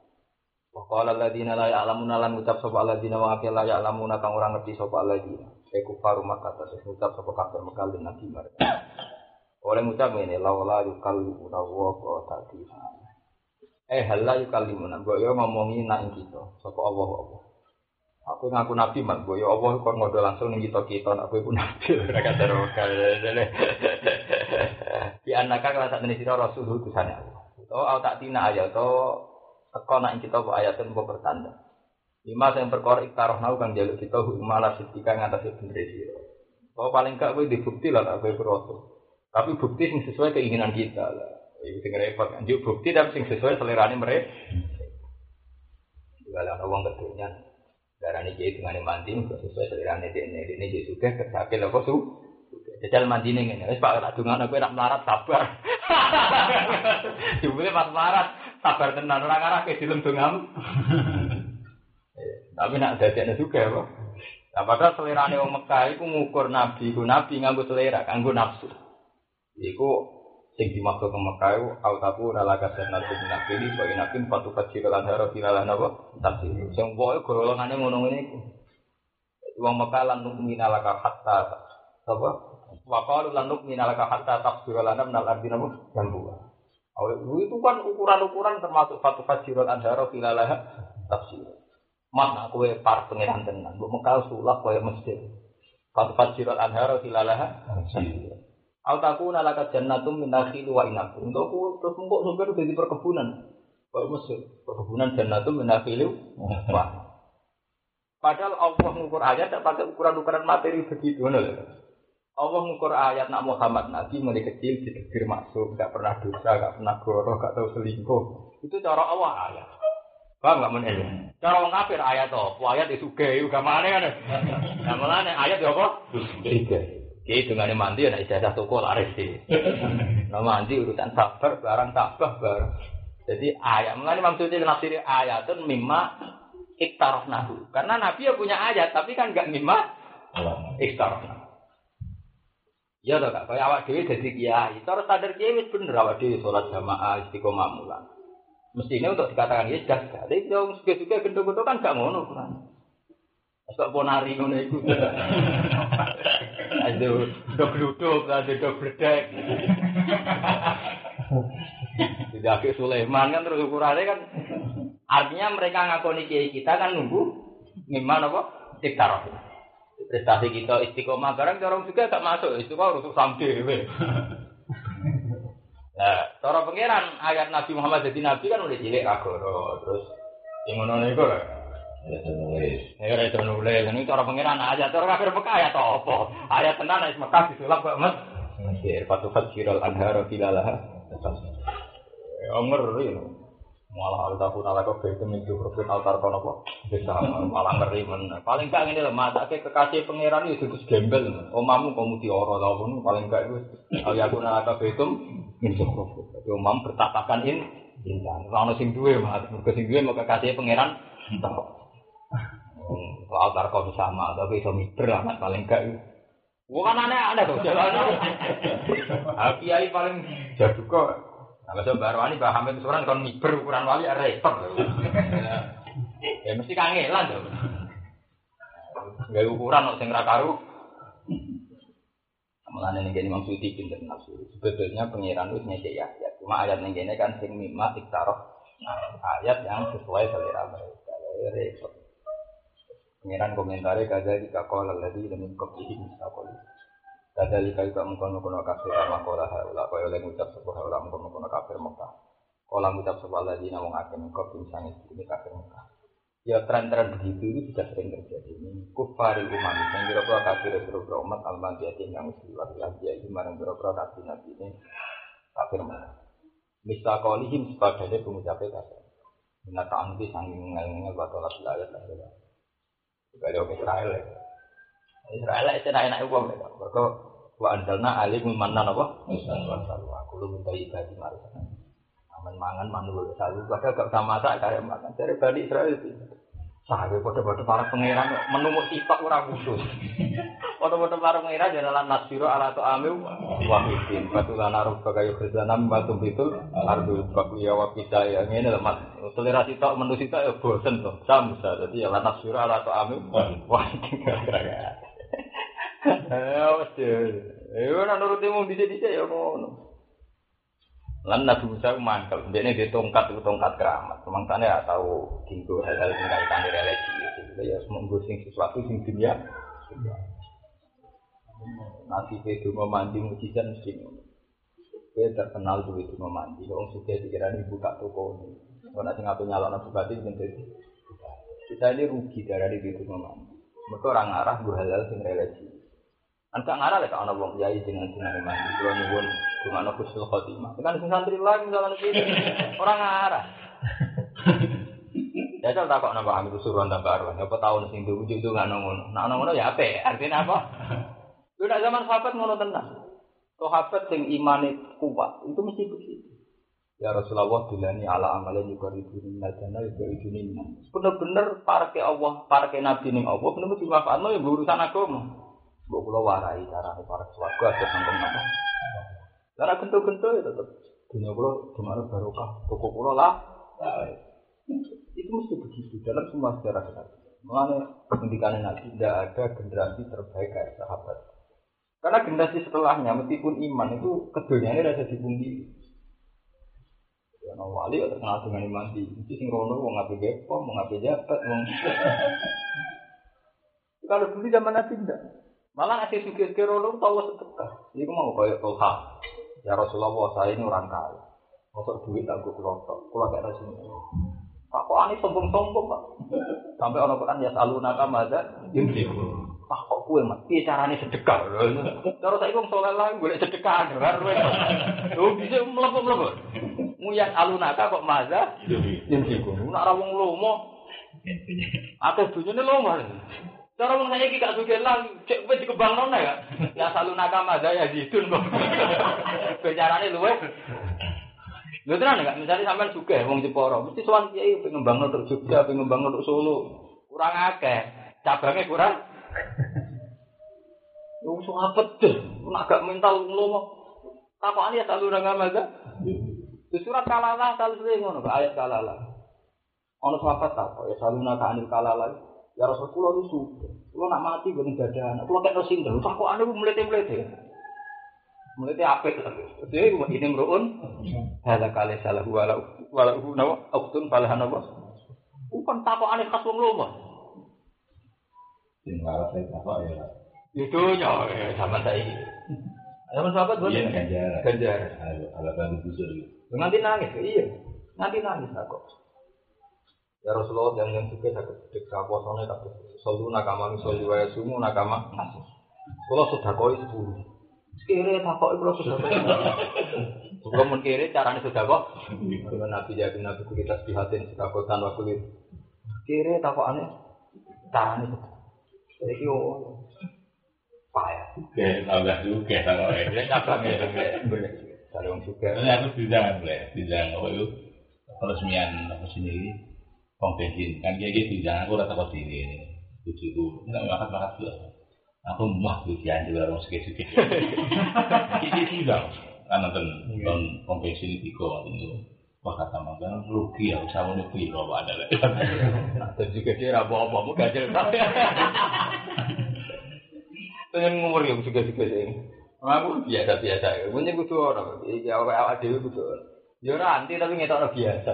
qala alladziina la ya'lamuna lan ucap sapa alladziina wa akil la ya'lamuna kang ora ngerti sapa alladziina. E kufaru Makkah terus ucap sapa kafir Mekah lan nabi mereka. Oleh ngucap ini laula yukallimuna wa qatadina. Eh halah yuk kalimuna, gue yo ngomongi nak kita, sapa Allah Allah. Aku ngaku nabi mak, gue yo Allah kok ngodo langsung nih kita kita, aku pun nabi, mereka terus Di anaka kalau tak jenis rasul utusannya Allah. Oh, tak tina aja, to teko nak kita kok ayatnya mau bertanda. Lima yang perkara iktaroh nau kang jaluk kita malah setika ngatasi bener sih. Oh paling gak gue dibukti lah, gue beroto. Tapi bukti yang sesuai keinginan kita lah. Iku sing repot kan. Juk bukti tapi sing sesuai selerane mereka. Juga ada uang ketunya. Darah ini jadi dengan mandi, sesuai selirane dia ini. Jadi suka kesakit apa su. Jajal mandi nih. Wes pak tak aku nak melarat sabar. Jumlah pas melarat sabar tenan orang arah ke film dungam. Tapi nak dadeknya juga apa. Nah, padahal selerane wong Mekah iku ngukur nabi, ku nabi nganggo selera, kanggo nafsu. Iku sing dimaksud ke Mekah itu autaku ralaka jannatu nabi ini bagi nabi patu kecil lan haro filalah napa tafsir sing pokoke golongane ngono ngene iku wong Mekah lan nukmina laka hatta apa wa qalu lan nukmina laka hatta tafsir lana minal ardi napa jambu itu kan ukuran-ukuran termasuk fatu kecil lan haro filalah tafsir Mas kowe par pangeran tenan mbok Mekah sulak koyo masjid fatu kecil lan haro filalah tafsir Al takuna laka jannatum min nakhil wa inab. Untuk aku terus mbok sampeyan dadi perkebunan. Kok Mesir, perkebunan jannatum min nakhil wa. Padahal Allah mengukur ayat tidak pakai ukuran-ukuran materi begitu. Allah mengukur ayat nak Muhammad Nabi mulai kecil ditegir masuk, nggak pernah dosa, nggak pernah goroh, nggak tahu selingkuh. Itu cara Allah ayat. Paham nggak menel? Cara orang kafir ayat apa? Ayat itu gay, juga mana kan? Nah malah ayat apa? Tiga. Jadi dengan mandi ya ijazah toko laris sih. Nah mandi urusan sabar barang tabah barang. Jadi ayat mengenai maksudnya nafsiri ayat itu mimma iktarof nahu. Karena Nabi ya punya ayat tapi kan gak mimma iktarof. Ya toh kak, kayak awak dewi jadi kiai. Cara sadar kiai wis bener awak dewi sholat jamaah istiqomah mulan. Mestinya untuk dikatakan ya jas. Tapi yang suka-suka gendong-gendong kan gak ngono kan. Asal ponari ngono iku. Aduh, dok duduk, ada dok berdek. Tidak ke Sulaiman kan terus ukurannya kan. Artinya mereka ngakoni kiai kita kan nunggu gimana kok tikar. Prestasi kita istiqomah barang orang juga gak masuk itu kok rusuk sampai. Nah, cara pangeran ayat Nabi Muhammad jadi nabi kan udah cilik kagoro terus yang ngono niku Ya nulis. Ya itu nulis. Ini cara pengiran aja. Cara kafir Mekah ya apa? Ayat tenan ayat Mekah disulap kok Mas. Mesir patu fajiral anhara filalah. Ya ngeri. Malah al tahu nala kok itu minggu profit altar kono kok. Bisa malah ngeri men. Paling gak ngene lho, masake kekasih pangeran itu Gus gembel. Omamu kamu dioro ta pun paling gak wis ya aku nala kok itu minggu profit. Tapi omam bertatakan in insan. Ora ono sing duwe, Mas. Mergo sing duwe mau kekasih pangeran. Entah Soal tarko sama, tapi iso miber amat paling gak. Bukan aneh-aneh tuh jalan. Kiai paling jatuh kok. Nah, baru ini Mbak Hamid Suran kon miber ukuran wali ya repot. Ya mesti kangelan tuh. Gak ukuran kok sing ra karu. Ning kene maksud iki pinter nafsu. Sebetulnya pangeran wis ngecek ya. Cuma ayat ning kene kan sing mimma iktaroh ayat yang sesuai selera mereka. Repot. Pengiran komentari kada jika kola lagi demi kopihi misakoli. Kada jika juga mengkono kono kafir sama kola haula kaya oleh ngucap sebuah haula. Kola ngucap sebuah lagi namun akan kopi misalnya ini kafir Mekah. Ya tren-tren begitu itu juga sering terjadi. Ini kufari umat yang kira-kira kafir kira-kira umat al-madiyati yang mesti lagi ya ini marang kira-kira nabi nabi ini kafir Mekah. Misakolihim sebagai pengucapnya kafir. Nah, tangki sanging ngel-ngel batolah bilayat lah. Juga ada Israel ya. Israel itu enak-enak uang mereka. Mereka wa andalna alim manan apa? Aku lu minta ibadah marah. Mangan manul selalu. Padahal gak usah masak karya makan. Dari Bani Israel itu. Saya pada-pada para pangeran menumuk sifat orang khusus. Pada-pada para pangeran jalan nasiro ala tu amil wahidin. Batulan aruf bagai kerjaan batu itu ardu bakuya wa ya ini lemah. Selera sitok menu sitok ya bosen tuh. Samsa. Jadi ya nasiro ala tu amil wahidin. Ya mesti. Ya nak nuruti mung dicek-dicek ya ngono. Lan Nabi Musa mangkel, dia ini dia tongkat itu tongkat keramat. Memang sana ya tahu tinggu hal-hal yang kaitan religi. Gitu. Ya semua sing sesuatu sing dunia. Nanti itu mau mandi mujizat mesti Dia terkenal dulu itu mau mandi. Orang suka dikira ini buka toko ini. Kalau nanti ngapain nyalon abu bati menjadi. Kita ini rugi dari itu mau mandi. Mereka orang arah berhalal sing religi. Angka ngarah lek ana wong kiai dengan dengan mandi. Kulo nyuwun dungono kusul khotimah. Kan sing santri lagi misalnya iki orang ngarah. Ya tak kok napa ambil suruhan tak baru. Apa tahun sing diwujud itu nggak ngono. Nah ngono ya apa? Artinya apa? Lu nak zaman sahabat ngono tenang. Sahabat sing imane kuat itu mesti begitu. Ya Rasulullah dilani ala amalan juga ribu jannah juga iduni Bener-bener parke Allah, parke Nabi ning Allah, bener-bener dimanfaatno ya urusan agama. Mbok kula warai carane para swarga aja sampun napa. Cara gento-gento ya tetep dunia kula gimana barokah, toko kula lah. Itu mesti begitu dalam semua sejarah kita. Mengenai pendidikan Nabi tidak ada generasi terbaik kayak sahabat. Karena generasi setelahnya meskipun iman itu ada di bumi. Ya, wali atau kenal dengan iman di mesti sing rono wong ngapain gepom, mau ngapain jabat, wong. Kalau dulu zaman Nabi tidak. Malah ngasih suki-suki rono tahu sedekah. Ini mau kayak Toha. Ya Rasulullah saya ini orang kaya. Masuk duit aku kelompok. Kalau kayak rasanya. Pak kok aneh sombong-sombong pak. Sampai orang Quran ya selalu nakam ada. Pak kok kue mat. Iya caranya sedekah. Cara saya ngomong soal lain gue sedekah. Lu bisa melepuk. Muyat alunaka kok maza. Yimsiku. Nak rawung lomo. Atau dunia lomo. Cara wong saya iki gak suge lah, cek kowe dikembangno ya. Ya salu nakama ya zidun kok. Bicarane luwe. Lho tenan enggak? Misalnya sampean suge wong Jepara, mesti sowan kiai pengen ngembangno untuk Jogja, pengen ngembangno untuk Solo. Kurang akeh. Cabangnya kurang. Wong sing apet deh, nak gak mental nglomo. Takokane ya salu nakama ada. Di surat kalalah kalau sering ngono, ayat kalalah. Ono sahabat takok ya salu nakama kalalah. Ya Rasul kula nu suka. Kula nak mati ben anak. Kula kek sinten. Tak kok ane mlete-mlete. Mlete apik. Dhewe ini mruun. Hala kale salah wala wala nawa uktun falahan apa? Bukan takokane khas wong lomo.
Sing saya apa ya?
Itu nya sama saya. Zaman sahabat buat
Iya ganjar.
ganjar.
Ala kan busur.
Nanti nangis, iya. Nanti nangis aku. Ya Rasulullah yang yang suka sakit ketika puasanya tak selalu nakama misalnya waya sumu nakama kalau sudah koi sekira tak koi kalau sudah koi sebelum menkiri caranya sudah kok dengan nabi jadi nabi kita sihatin sudah kotan waktu itu kira tak kok aneh caranya jadi yo payah.
Oke, tambah juga ya.
dia cabang ya dari orang suka.
Ini aku bidang boleh, bidang apa itu? Peresmian apa sendiri pom bensin kan kayak gitu bidang aku rata kau sini tujuhku nggak makan makan dulu aku mah bidang juga orang suka suka ini sih dong kan nonton nonton pom bensin itu kok itu. Wah kata makan rugi ya usah mau beli kalau ada lah
Nah, dan juga dia rabu apa mau gajel pengen ngumur yang juga juga sih. Aku biasa biasa punya kudu orang. Iki awal awal dewi kudu. Orang ya anti tapi ngetok biasa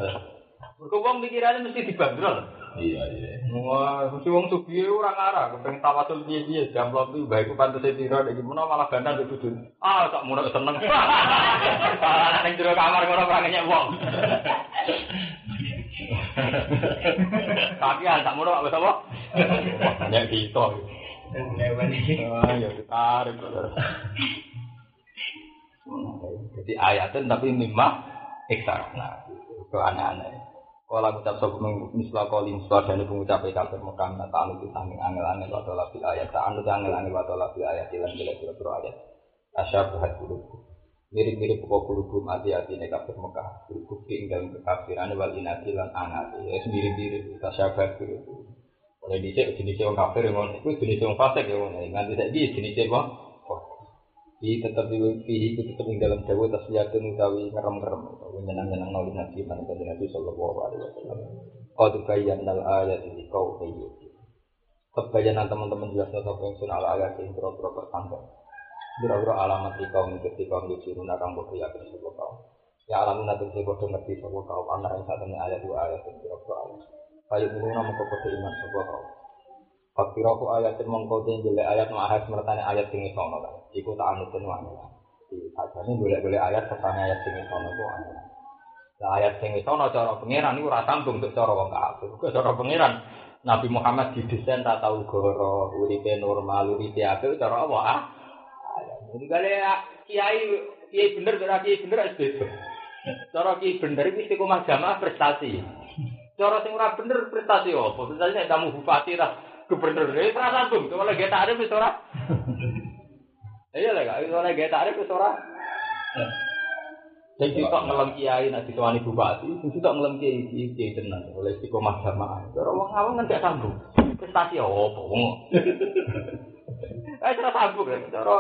Mergo wong pikirannya mesti dibanderol.
Iya, iya.
Wah, mesti wong sugih ora ngarah, kepengen tawasul piye-piye, jamplok iki bae ku pantes tiro nek gimana malah gandang mbek bojo. Ah, tak munek seneng. Malah ning jero kamar ngono ora ngenyek wong. Tapi ah, tak munek apa apa? Banyak kita. Ah, ya ditarik. Jadi ayatnya tapi mimah ekstra. Nah, itu aneh-aneh. Kalau ngucap sob misla kali misla dan ibu ngucap kafir Mekah tak anu kita angin angel angel atau labi ayat. Tak anu angel angel atau labi ayat ilan bila bila bila ayat. Asyab bahas bulu. Mirip mirip pokok bulu mati hati nih kafir Mekah. Bulu tinggal kekafiran wal inati lan anati ya mirip mirip asyab bahas bulu. Oleh dicek jenis orang kafir yang ngono itu jenis orang fasik yang ngono. Nganti saya jenis apa di tetap di fihi itu tetap di dalam dawa tasliyatun utawi ngerem-ngerem. Utawi nyenang-nyenang noli nabi mana kanjeng nabi sallallahu alaihi wasallam. Qad bayyana al ayat li qaumi Kebayanan teman-teman jelas atau pensiun ala ayat yang berapa bertambah Biro-biro alamat di kaum ketika menuju runa kang bodoh ya sebuah kaum. Ya alamun nanti saya bodoh ngerti sebuah kaum Anak yang saat ini ayat dua ayat yang biro-biro ayat Kayu ini nama kau iman sebuah kaum Fakiraku ayat yang mengkode jelek ayat mahas mertani ayat tinggi sono kan. Iku tak anutin wangi. Di sajane boleh-boleh ayat sertane ayat tinggi sono ku wangi. Nah ayat tinggi sono cara pangeran itu rasa sambung untuk cara wong kafir. Ke cara pangeran Nabi Muhammad didesain tak tahu goro, uripe normal, uripe apik cara apa ah? Jadi kali kiai kiai bener berarti kiai bener harus beda. Cara kiai bener itu istiqomah jamaah prestasi. Cara sing ora bener prestasi apa? Prestasi nek tamu bupati lah gubernur ini terasa sambung kalau lagi tarik wis ora iya lah kak kalau lagi tarik wis ora Sing sitok ngelem kiai nak ditawani bupati, sing sitok ngelem kiai kiai kiai tenan oleh istiqomah jamaah. Ora wong awam kan gak sambung. Prestasi apa. Eh cara sambung kan cara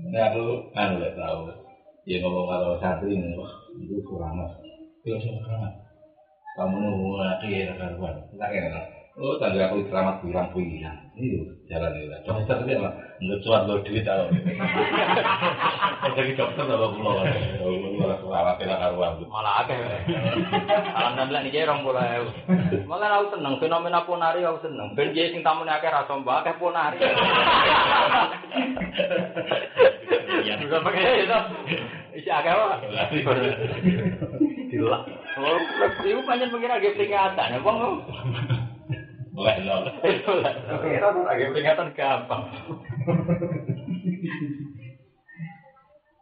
Nah, aku kan nggak tahu. Ya ngomong kalau santri ini, itu kurang mas. Itu kurang. Kamu nunggu lagi ya karuan. Enggak ya, Oh, tangga aku selamat bilang bilang. Iya, jalan itu. Dokter tapi apa? Nggak cuan lo duit tau. Jadi dokter kalau pulau, pulau selamat tidak karuan.
malah akeh. Alhamdulillah niki rong mulai. Malah aku seneng fenomena ponari aku seneng. Ben kiai sing tamune akeh ra sombong akeh ponari.
Iya.
Juga pakai itu. Isi akeh wae. Dilak. Oh, ibu panjang pengira ge peringatan. Wong Lah. Pengira tuh agak peringatan gampang.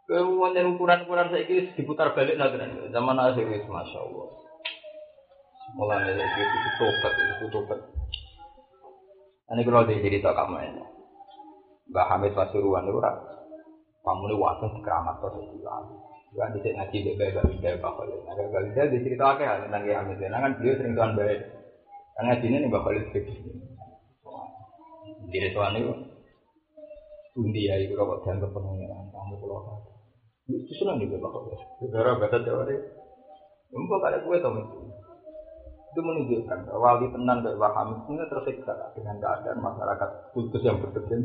Kemudian ukuran-ukuran saya ini diputar balik nanti zaman itu masya Allah. Mulai dari itu itu tobat itu tobat. Ini kalau dia jadi tak kamu ini. Mbak Hamid Pasuruan itu kan. Kamu ini waktu di keramat tuh sesilan. Juga di sini ngaji bebek bisa Mbak Khalid. Nah, gak bisa diceritakan tentang Kiai Hamid. Kan beliau sering tuan baik. Karena di sini Mbak Khalid begini. Jadi tuan itu. Undi ya itu kok dianggap pengenalan kamu pulau itu senang juga Mbak Khalid. Saudara baca Jawa deh. Mbak ada kue tau itu menunjukkan bahwa wali tenan dari Waham itu tersiksa dengan keadaan masyarakat kultus yang berbeda.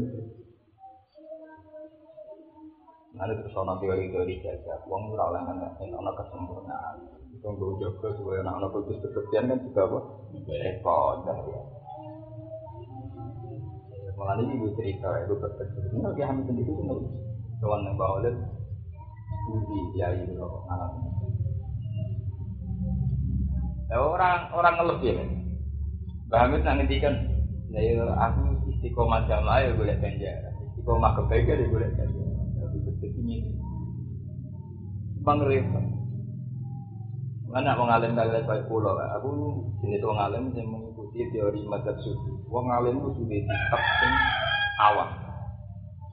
Nanti terus ono teori-teori jaga, uang ora oleh ono kesempurnaan. Itu nggo jaga supaya anak ono kultus berlebihan kan juga apa? Repot dah ya. Malah ini ibu cerita, ibu berpikir, ini lagi hamil sendiri itu nggak Kawan yang bawa lihat, studi ya itu anak Ya, orang orang ngelebih ya. Mbak Hamid nang ngendikan, ya ya, aku istiqomah jamaah ya boleh ganjaran, istiqomah kebaikan ya boleh ganjaran. Tapi seperti ini, bang repot. Mana mau ngalim kalian baik pulau, aku jenis wong ngalim yang mengikuti teori madzhab sufi. Wong ngalim itu sudah tetap awam.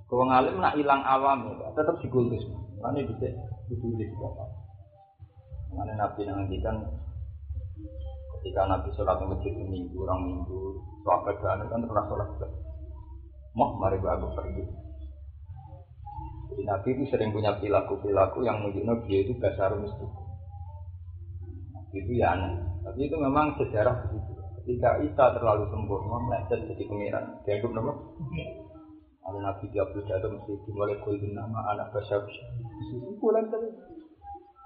Wong ngalim nak hilang awam ya, tetap dikultus. Mana bisa ditulis bapak. Mana nabi ngendikan ketika Nabi sholat di masjid minggu, orang minggu, sahabat kan kan pernah sholat Mau mari aku pergi. Jadi Nabi itu sering punya perilaku-perilaku yang menunjukkan dia itu dasar mistik. Itu ya aneh. Tapi itu memang sejarah begitu. Ketika Isa terlalu sempurna, meleset jadi pangeran. Dianggap nama? Ada Nabi dia berjatuh mesti dimulai kulin nama anak basya. Bulan tadi.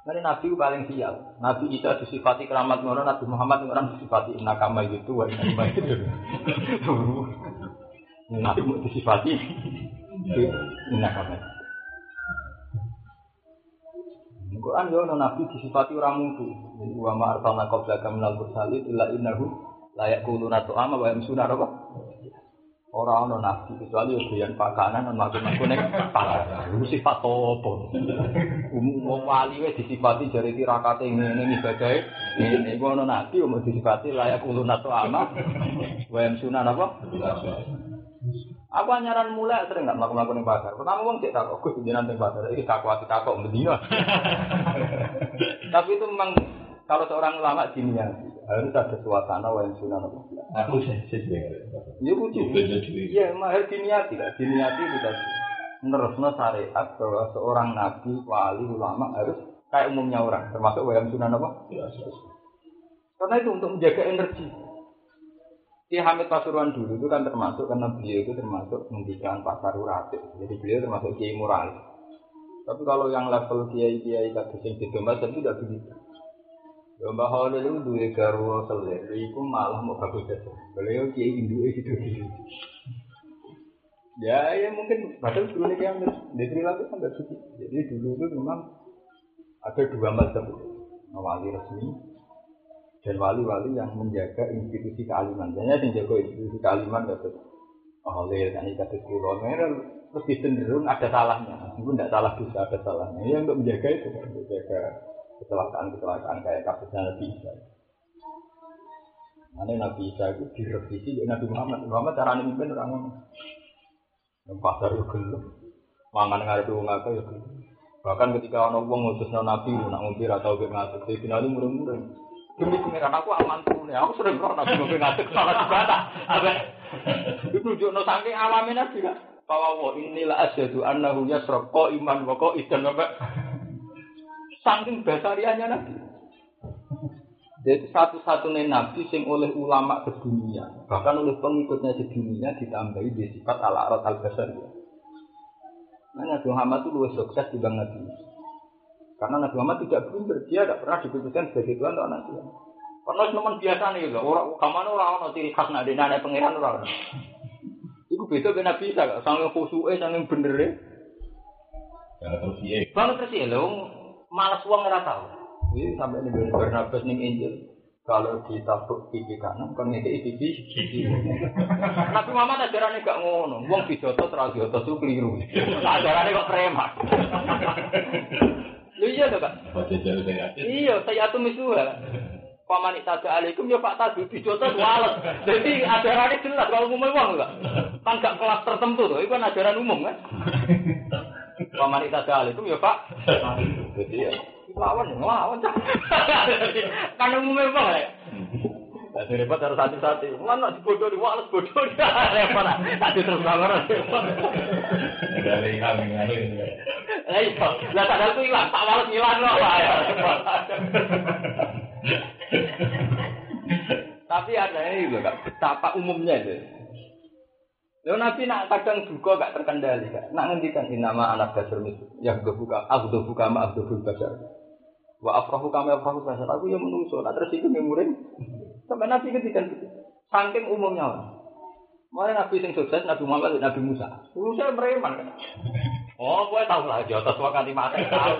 Karena Nabi itu paling sial. Nabi Isa disifati keramat ngono, Nabi Muhammad orang disifati nakama gitu, wah nakama gitu. Nabi mau disifati nakama. Quran yo Nabi disifati orang mutu. Jadi wa ma arsalna qablaka minal mursalin illa innahu la yaquluna ta'ama wa yamsuna apa? Orang ono nabi kecuali doyan pakanan non makan-makan ning pasar. Sifat apa? Umum wali wis disifati jare tirakate ngene ibadahe. Ngene iku ono nabi umum disifati layak uluna ta'ama wa yamsuna apa? Aku nyaran mulai sering nggak melakukan yang pasar. Pertama uang cek takut, aku jenengan yang pasar. Ini takut hati takut medina. Tapi itu memang kalau seorang ulama diniati harus ada suasana yang sunnah apa.
Aku sesuai.
Ya kudu. Iya, mahal diniati lah. Diniati itu tadi. Menerusnya syariat bahwa seorang nabi, wali, ulama harus kayak umumnya orang, termasuk wayang sunnah apa? Karena itu untuk menjaga energi. Ki Hamid Pasuruan dulu itu kan termasuk karena beliau itu termasuk mendidikan pasar uratif. Jadi beliau termasuk kiai moralis. Tapi kalau yang level kiai kiai kados sing itu itu tidak begitu. Mbah Holil itu dua garwa selir, itu malah mau bagus saja. Beliau kiai Hindu itu. Ya, ya mungkin padahal dulu nih yang di Lanka kan suci. Jadi dulu itu memang ada dua macam wali resmi dan wali-wali yang menjaga institusi kealiman. Jadi yang jaga institusi kealiman kata oleh kan kata kulo, terus cenderung ada salahnya. Meskipun tidak salah bisa ada salahnya. Yang untuk menjaga itu, untuk menjaga kecelakaan-kecelakaan kayak kasusnya Nabi Isa. Mana Nabi Isa itu direvisi dari Nabi Muhammad. Muhammad cara mimpin orang. Yang pasar itu gelap, mangan ngarep wong akeh ya. Bahkan ketika orang wong ngutusno Nabi, nak ngumpir atau gak ngatur, saya finali murung-murung. Demi pengiran aku aman tuh nih, aku sering kok nabi ngopi ngatur salah. Apa? Itu jono saking alamin nabi kan. Bahwa wa inilah asyhadu annahu yasrab iman kok idan apa? Saking basarianya nabi. Jadi satu-satunya nabi sing oleh ulama sedunia, bahkan oleh pengikutnya sedunia ditambahi di sifat ala arat al basariyah. Nah, Nabi Muhammad itu lebih sukses dibanding Nabi. Karena Nabi Muhammad tidak blunder, dia tidak pernah dikhususkan sebagai Tuhan atau anak Tuhan. Karena teman biasa nih, loh. orang kamar orang orang ciri khas nak ada pangeran orang. Iku beda dengan Nabi Isa, sangat khusyuk, sangat bener ya.
Jangan terus iya.
Banget terus ya, lo malas uang nggak tahu. Ini sampai nih Barnabas nih Injil. Kalau ditabuk pipi kanan, kan ngeke pipi kiri. Nabi Muhammad ajarannya gak ngono. Wong dijotos, ra dijotos itu keliru. Ajarannya kok preman. Lu iya
jalur saya.
Iya, saya tuh misuha. Paman tada alaikum ya Pak Tadu dijotos wales. Jadi ajarannya jelas kalau umum uang enggak. Kan gak kelas tertentu tuh, itu kan ajaran umum kan. Paman tada alaikum ya Pak. Jadi ya lawan ngelawan kan umumnya apa ya Jadi repot harus hati-hati. Mana nak dibodoh di wales bodoh dia repot. Tadi terus repot.
Dari kami.
Lah iya, lah sadar ku hilang, tak wales ngilang loh. repot. Tapi ada ini juga kak, betapa umumnya itu. Lalu Nabi nak kadang duka gak terkendali kak. Nak ngendikan ini nama anak dasar itu. Yang buka, aku buka ma aku basar. Wa afrahu kami afrahu basar. Aku yang menungso. Nak terus itu memurin. Sampai Nabi ngendikan gitu. Saking umumnya orang. Mulai Nabi sing sukses, Nabi Muhammad, Nabi Musa. Musa mereman kan. Oh, gue tahu lah, jotos waktu mati tahu.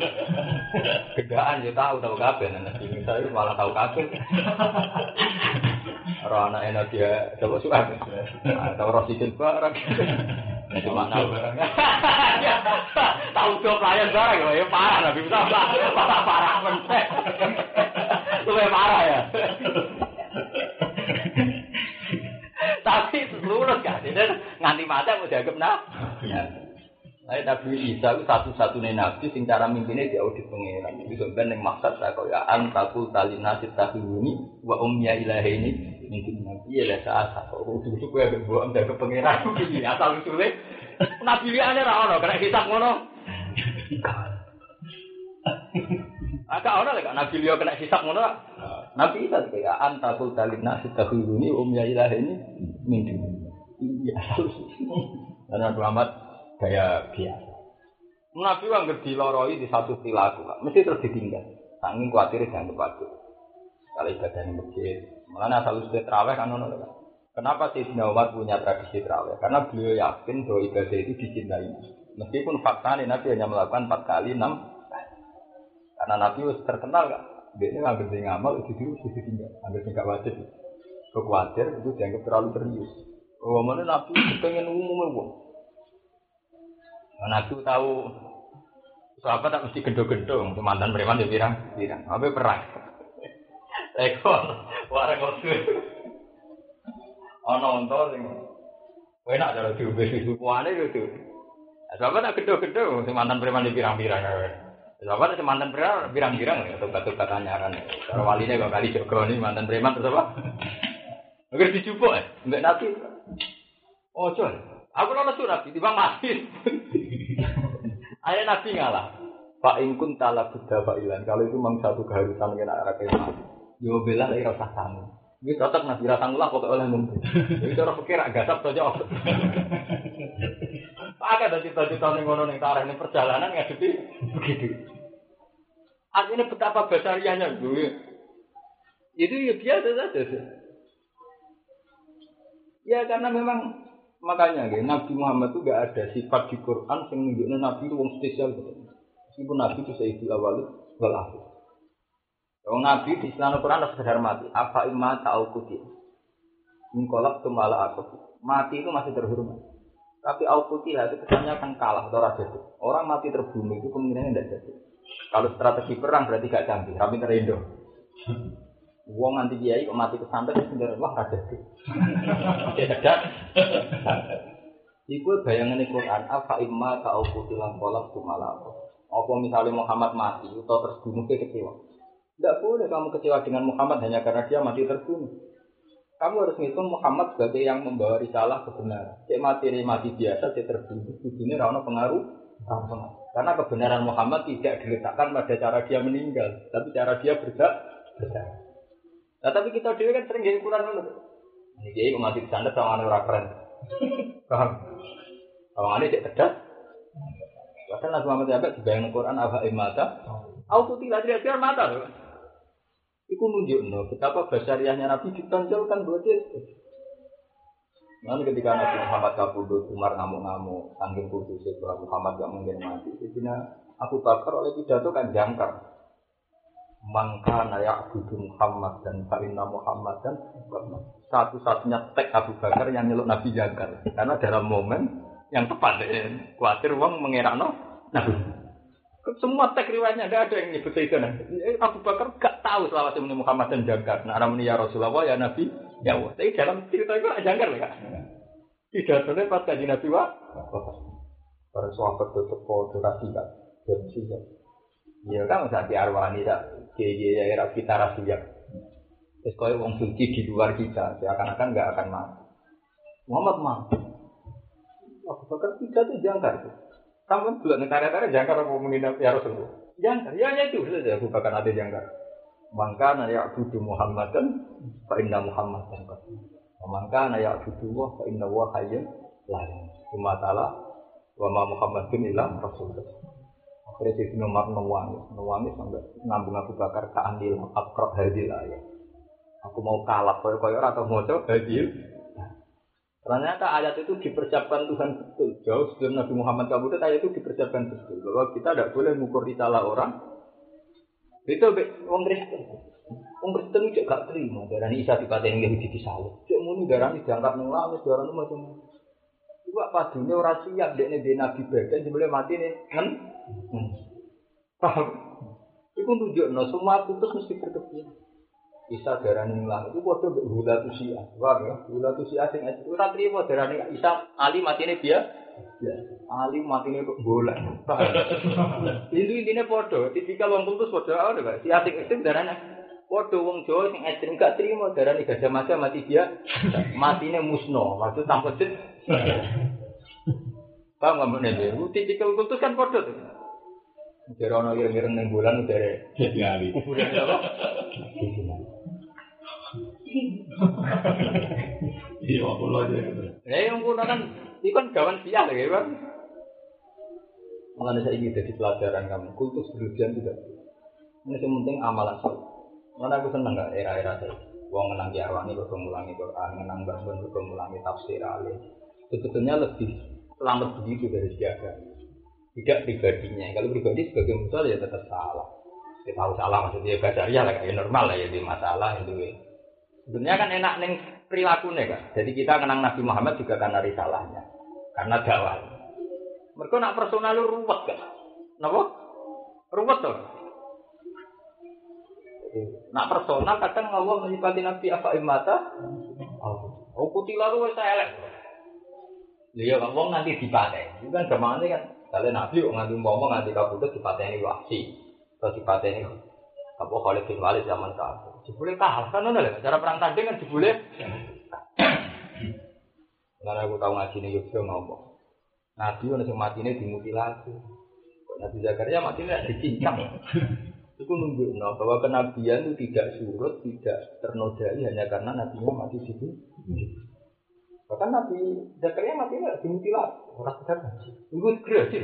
Gedaan ya tahu, tahu kabeh. Nabi Musa itu malah tahu kabeh. Roh anak enak dia coba suka. Tahu roh sikil barang. Cuma tahu barang. Tahu job pelayan barang ya parah Nabi Musa. Parah parah meneh. Luwe parah ya. Tapi lurus kan, nganti mati mau dianggap nah. Nah, Nabi Isa itu satu-satunya nabi sing cara mimpinnya di audit pengiran. Itu sebenarnya yang maksud saya kau ya antakul tali nasib tahuni wa umnya ilahi ini mungkin nabi ya lah saat. Udah itu gue agak buang dari. Ini asal usulnya. Nabi dia ada rano kena hisap ngono. Agak orang lah nabi dia kena hisap ngono. Nabi Isa kayak antakul tali nasib tahuni umnya ilahi ini mungkin. Iya, karena Muhammad kayak biasa. Nabi yang gede loroi di satu perilaku, mesti terus ditinggal. Sanging khawatir jangan khawatir. Kalau ibadah di masjid, malah asal usul terawih kan ono kan. Kenapa sih Umar punya tradisi terawih? Karena beliau yakin bahwa ibadah itu dicintai. Meskipun fakta Nabi hanya melakukan empat kali enam karena Nabi harus terkenal kan. Dia ngambil di ngamal itu dulu sisi tinggal, ambil tinggal wajib. Kekuatir itu dianggap terlalu serius. Oh mana Nabi pengen umum umum. Nah, Nabi tahu sahabat tak mesti gendong-gendong, mantan preman dia bilang, bilang, apa perang. Ekor, warang kotor. Ono onto sing enak cara diombe susuane gitu. Sahabat tak gendong-gendong, mantan preman dia bilang-bilang. Sahabat itu mantan preman bilang-bilang, ya tobat-tobat tanyaran. Kalau walinya kok kali Joko ini mantan preman terus apa? Agar dijupuk ya, mbak Nabi. Oh, John, aku nonton surat, di bang mati. Ayah Nabi ngalah. Pak Ingkun tala buddha Pak Ilan. Kalau itu memang satu keharusan yang arah kemah. Yo bela lagi rasa kamu. Ini cocok Nabi rasa ngulah pokok oleh mungkin. Jadi orang pikir agak gasap saja. Pakai dari cita-cita nih ngono nih tarah ini perjalanan ngadepi begitu. Artinya betapa besarnya gue. Itu ya biasa saja. Ya karena memang makanya gitu, Nabi Muhammad itu gak ada sifat di Quran yang menunjukkan Nabi itu wong spesial gitu. Meskipun Nabi itu sayyidul awal wal. Kalau Nabi di Islam Quran harus mati. Apa imma ta'al kuti. Mingkolak itu malah aku. Mati itu masih terhormat. Tapi al kuti itu kesannya akan kalah atau raja. Orang mati terbunuh itu kemungkinannya tidak jadi. Kalau strategi perang berarti gak canggih. Rapi terindo. Wong nanti kiai kok mati kesantet sendiri wah raja itu. Tidak. Iku bayangan Quran apa imma ta'al kuti lan kolak itu malah aku. Apa misalnya Muhammad mati atau terbunuh ke kecewa. Tidak boleh kamu kecewa dengan Muhammad hanya karena dia mati terbunuh. Kamu harus ngitung Muhammad sebagai yang membawa risalah kebenaran. Cek mati ini mati biasa, cek terbunuh. Ini rana pengaruh. Karena kebenaran Muhammad tidak diletakkan pada cara dia meninggal, tapi cara dia berdak. Nah, tapi kita dewi kan sering jadi kurang dulu. Ini dia mati di sana sama orang keren. Paham? Kalau ini cek cerdas, Bahkan Nabi Muhammad Yabek dibayang Quran apa imata, auto tidak tidak biar mata. Iku nunjuk no, betapa basariahnya Nabi ditonjolkan buat dia. Nanti ketika Nabi Muhammad kabudut, Umar ngamuk-ngamuk, sanggeng kudus itu Muhammad gak mungkin mati. Jadi Abu Bakar oleh pidato kan jangkar. Mangka nayak budu Muhammad dan Fa'inna Muhammad dan satu-satunya tek Abu Bakar yang nyeluk Nabi jangkar. Karena dalam momen yang tepat. Eh, khawatir uang mengerakno Nabi. Semua teks riwayatnya ada ada yang nyebut itu Nabi. Abu Bakar gak tahu selama ini Muhammad dan jangkar. Nah, namanya ya Rasulullah ya Nabi ya Allah. Tapi dalam cerita itu jangkar ya. Tidak sebenarnya pas kaji Nabi wah. Para sahabat itu teko durasi kan. Durasi kan. Ya kan usah diarwani tak. Kiai ya era kita rahasia. Terus kau wong suci di luar kita, seakan-akan nggak akan mati. Muhammad mati. Abu Bakar tidak tuh jangkar. Kamu juga negara-negara jangkar apa menghina ya Rasulullah. Jangkar, ya hanya itu saja Abu Bakar ada jangkar. Maka naya abudu Muhammad dan Pak Indah Muhammad dan Maka naya abudu wa Pak Indah wa hayyun lain. Cuma taala wa ma Muhammad bin ilah Rasulullah. Akhirnya si nomor nuwangi, nuwangi sampai ngambung Abu Bakar ke andil akrab hadil ayat. Aku mau kalah koyo-koyo atau mau coba hadil Ternyata ayat itu dipersiapkan Tuhan betul. Jauh sebelum Nabi Muhammad kabur ayat itu dipersiapkan betul. Bahwa kita tidak boleh mengukur risalah orang. Itu orang Kristen. Orang Kristen itu gak terima. Darah ini Isa dikatain Yahudi di sawah. Cek muni darah ini diangkat nangis. Darah ini macam Coba padunya orang siap. Dia ini Nabi bagian. Sebelum mati nih. Kan? Paham? Itu tunjuk. No, semua putus mesti berkebiasaan. Isa darani ngilang itu padha mbek hula tusia. Wah ya, hula tusia sing ora trimo darani Isa Ali matine dia. Ya, Ali matine kok bola. Itu intine padha, tipikal wong kultus padha ana gak? Si asing ekstrem darani padha wong Jawa sing ekstrem gak trimo darani gajah mati mati dia. Matine musno, maksud tanpa jet. Paham nggak mbak Nabi? Tipikal kultus kan padha tuh. Jadi orang ireng-ireng neng bulan dari kuburan apa?
Iya, aku lo aja.
Ya yang kuno kan, itu kan gawan sial ya kan. Mengenai saya ini jadi pelajaran kamu, kultus berlebihan tidak. Ini yang penting amalan soleh. Mana aku seneng gak era-era saya. Wong ngenang Yarwani kok mengulangi Quran, ngenang Bangun kok mengulangi tafsir alim. Sebetulnya lebih selamat begitu dari siaga. Tidak pribadinya. Kalau pribadi sebagai musuh ya tetap salah. Kita tahu salah maksudnya ya lah, ya normal lah ya di masalah itu. Sebenarnya kan enak neng perilakunya kan. Jadi kita kenang Nabi Muhammad juga karena risalahnya, karena dakwah. Mereka nak personal lu ruwet kan? Napa? Ruwet tuh. Nak personal kadang Allah menyifati Nabi apa imata? Oh putih lalu saya elek. Lihat ngomong nanti dipakai. Itu kan ini kan. Kalau Nabi nganti ngomong nganti kabudut dipateni wasi. Atau dipateni apa Khalid bin Walid zaman kafir. Jebule kalah kan ngono lho. Cara perang tanding kan jebule. Karena aku tahu ngaji nih Yogyo ngomong. Nabi ono sing matine dimutilasi. Nabi Zakaria matine dicincang. Itu nunjuk no, bahwa kenabian itu tidak surut, tidak ternodai hanya karena nabinya mati situ. Bahkan Nabi Zakaria mati tidak dimutilasi, orang tidak mati. Itu segera sih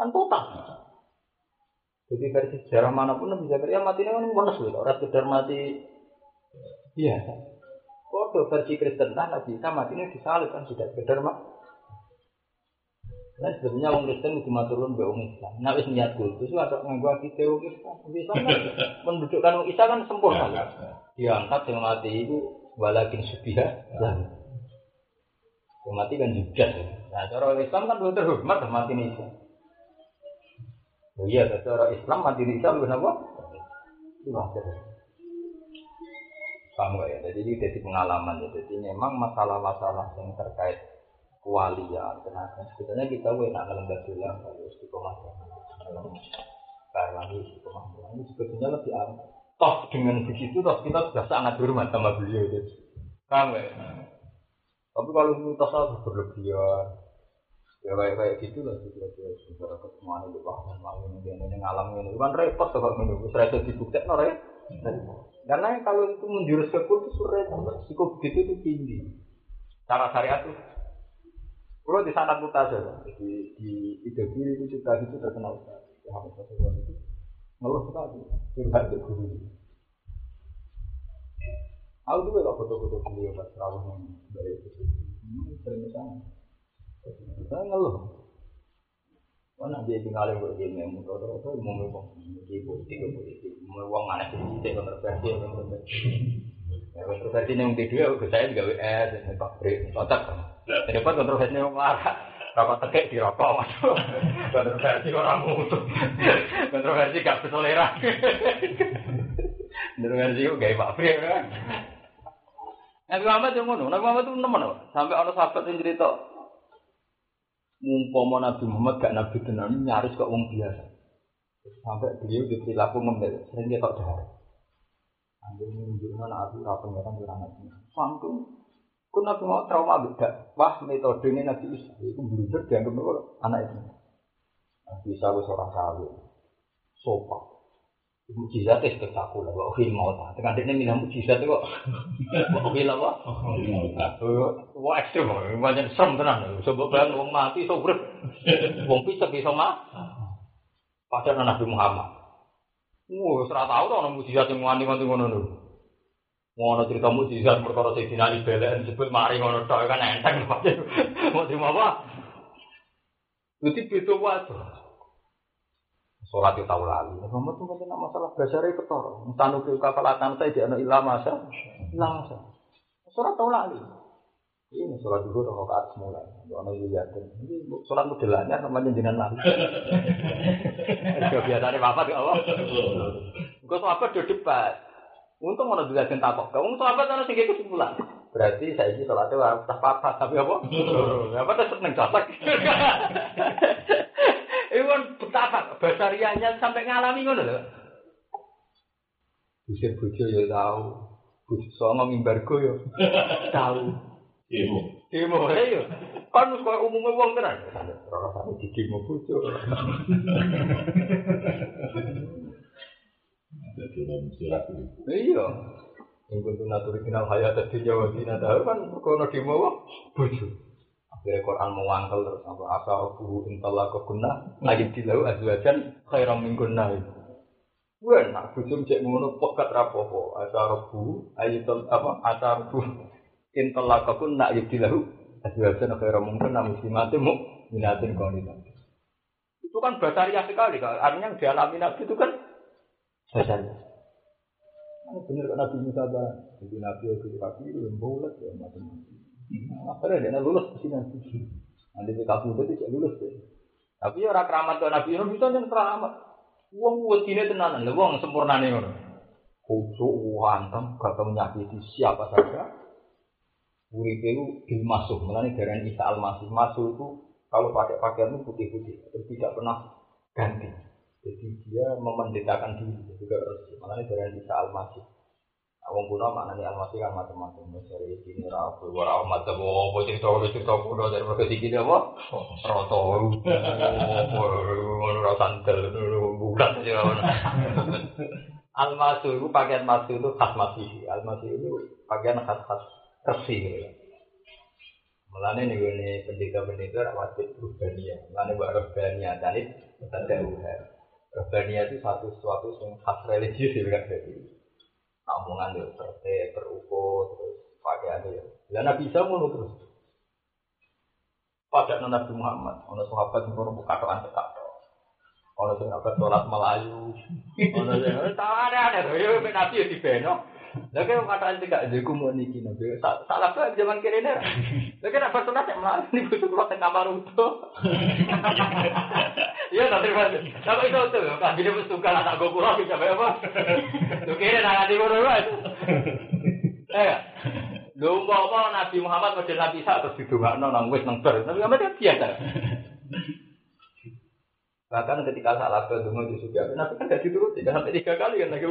Kan total. Jadi versi sejarah mana pun Nabi Zakaria mati ini kan bonus loh, orang sekedar mati biasa. Kode versi Kristen kan Nabi Isa mati ini disalib kan sudah sekedar mati. Nah sebenarnya orang Kristen itu turun be orang Islam. Nah wis niat kudus ada nganggo kita orang Islam. Islam kan mendudukkan orang Isa kan sempurna. Diangkat yang mati itu walakin subiha lah. Yang mati kan juga. Nah cara Islam kan belum terhormat mati ini Islam. Oh iya, secara Islam mati di Islam apa? Wajar. Paham gak ya? Jadi ini jadi pengalaman ya. Jadi memang masalah-masalah yang terkait kewalian, tenaga. Sebetulnya kita enak dalam batulah kalau istiqomah dalam karena istiqomah ini sebetulnya lebih aman. Toh dengan begitu toh kita sudah sangat hormat sama beliau itu. Gak ya? Tapi kalau ini tasawuf berlebihan, ya kayak kayak gitu lah gitu aja secara ketemuan itu bahkan mau ini ini ngalam ini. Kan repot tuh kalau ini bisa repot dibuktikan no karena kalau itu menjurus ke kultus repot. Sikap begitu itu tinggi. Cara syariat tuh. Kalau di sana kita saja di di ide diri itu juga itu terkenal ya harus satu itu ngeluh sekali. Curhat ke guru. Aku tuh gak foto-foto beliau pas dari itu, sering ke sana. Saya ngeluh. Mana dia tinggal yang berdiri yang muda itu mau ngomong di politik politik uang mana sih kita kontroversi kontroversi. Ya kontroversi yang di dua saya juga WS dan Pak Bri otak. Dapat kontroversi yang marah. Rokok tekek di rokok. Kontroversi orang mutu. Kontroversi gak bertoleran. Kontroversi kok gak Pak Bri kan. Nabi Muhammad yang ngono, Nabi Muhammad itu nemen sampai orang sahabat yang cerita Mumpama Nabi Muhammad gak Nabi tenan nyaris kok wong biasa. Sampai beliau di perilaku ngembel, sering tak dahar. Ambil menunjukkan Nabi apa pengiran di ranah ini. Sangkum. Kun Nabi Muhammad trauma beda. Wah metode ini Nabi Isa. Itu blunder dianggap anak itu. Nabi Isa itu seorang kawin. Sopan mujizat itu spektakuler kok film mau tak tekan dia milah mujizat kok. Kok film apa? Wah ekstrim banyak serem tenan. Sebab bayang wong mati so urip wong bisa bisa mah. Pada Nabi Muhammad. Wah, serah tahu tau orang mujizat yang wani nganti ngono lho. Ngono cerita mujizat perkara sing dinali belen sebut mari ngono tok kan enteng. Mau terima apa? Jadi beda wae. Sholat itu tahu lali. Muhammad itu kan masalah basari ketor. Tanu ke kapalatan saya di anak ilah masa, ilah masa. Sholat tahu lali. Ini sholat dulu roh ke mulai. Doa yakin. Ini sholat modelannya namanya jinan lali. Kebiasaan apa di Allah. Gue sahabat do debat. Untung mau juga cinta kok. Kamu sahabat ada sing kesimpulan. Berarti saya ini sholatnya tak apa tapi apa? Apa tuh seneng cocok. Iwan betapa basarianya sampai ngalami ngono lho. Bisa bojo ya tahu. Bojo songo mimbargo ya tahu. Demo. Demo ya. Kan wis koyo umume wong tenan. Ora sampe didemo bojo. Iya. Yang kudu naturi kenal hayat di Jawa Cina tahu kan kono demo bojo. Akhirnya Quran mewangkel terus apa asa guru intalah keguna lagi dilau azwajan khairam min itu. Gue nak bujum cek ngono pekat rapopo. Asarobu, ayitul apa? Asarobu. Intelakapun nak yedilahu. Asbihasan khaira mungkin namun muslimatin mu minatin kaunitan. Itu kan basariah sekali. Artinya yang dialami Nabi itu kan basariah. Ini benar kan Nabi Musa Nabi Nabi itu yang bulat ya macam-macam. Akhirnya dia lulus ke sini nanti. Di kampung itu tidak lulus deh. Tapi orang keramat tuh Nabi Yunus bisa yang keramat. Uang buat ini tenanan, uang sempurna nih orang. Khusyuk, hantem, gak menyakiti siapa saja. Urip itu dimasuk, melani darah Isa al-Masih. Masuk itu kalau pakai pakaian itu putih-putih, terus tidak pernah ganti. Jadi dia memendetakan diri, juga harus melani darah Isa al-Masih. Wong kuno maknanya al-Masih kan macam-macam. Dari sini rabu, warah amat, apa cerita cerita kuno dari berbagai sini apa? Roto, ngono sandal, bulan aja. Al-Masih itu pakaian Masih itu khas Masih. Al-Masih itu pakaian khas-khas resi gitu. Mulane nih gue pendeta-pendeta wajib rubania. Mulane buat rubania tadi ada uher. Rubania itu satu sesuatu yang khas religius ya kan jadi. Omongan yo perte, peruko, terus pakai ada ya. Dan Nabi Isa mau terus. Pada Nabi Muhammad, ono sahabat buka doan tetap. Ono sing apa sholat Melayu. Ono sing ada ada. Yo Nabi yo dibenok. Lah kaya kata anti gak jago mau niki nabi. Salah tuh zaman nih. Lah kaya apa sunat yang melalui nih butuh keluar tengah kamar itu. Iya nanti mas. Tapi itu tuh kan dia mesti suka anak gue pulang bisa apa? Tuh kira nak di mana itu. Eh, mau apa Nabi Muhammad model Nabi Isa terus didongakno nang wis nang ber. Nabi Muhammad biasa. Bahkan ketika salah ke dungo di Nabi kan gak dituruti, sampai tiga kali kan lagi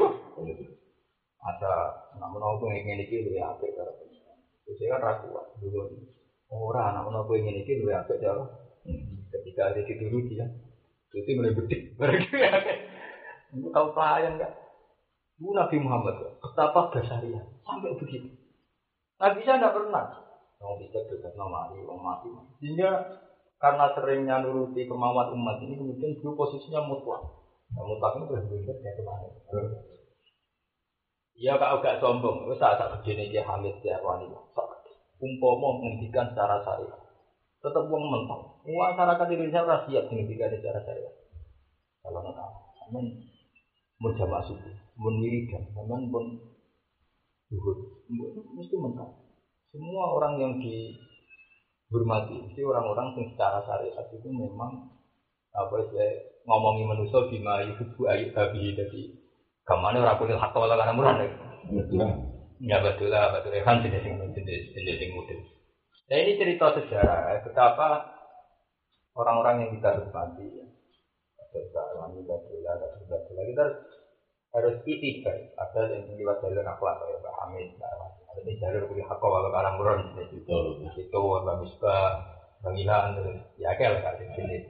ada namun aku ingin ini lu ya apa cara itu kan ragu dulu orang namun aku ingin ini lu ya apa ketika ada dulu dia itu mulai betik mereka ya itu tahu pelayan nggak Bu Nabi Muhammad betapa dasarnya sampai begitu. Nabi saya tidak pernah. Mau bisa dekat nama Ali, mati sehingga karena seringnya nuruti kemauan umat ini kemudian dulu posisinya mutlak. Nah, mutlak ini berbeda dari ke mana Ya kau gak sombong, wis tak tak dia Hamid dia wanita. Umpama menghentikan secara syariat. Tetap uang mentang. Masyarakat Indonesia ora siap menghentikan secara syariat. Kalau nggak tahu, namun mau jamaah subuh, mau wiridan, namun pun mesti mentang. Semua orang yang dihormati, mesti orang-orang yang secara syariat itu memang apa sih ngomongi manusia bima yuhibbu ayu babi jadi Kamane ora kulit hak wala kana murah nek. Ya betul lah, betul kan jenis sing jenis jenis sing mudah. Nah ini cerita sejarah betapa orang-orang yang kita hormati ya. Sekarang kita bela, kita bela, kita harus itibar. Ada yang lewat jalur akhlak kayak Pak Hamid, ada di jalur kulit hak wala kana murah itu. Itu Mbak Misbah, Bang Ilhan, ya kayak lah jenis.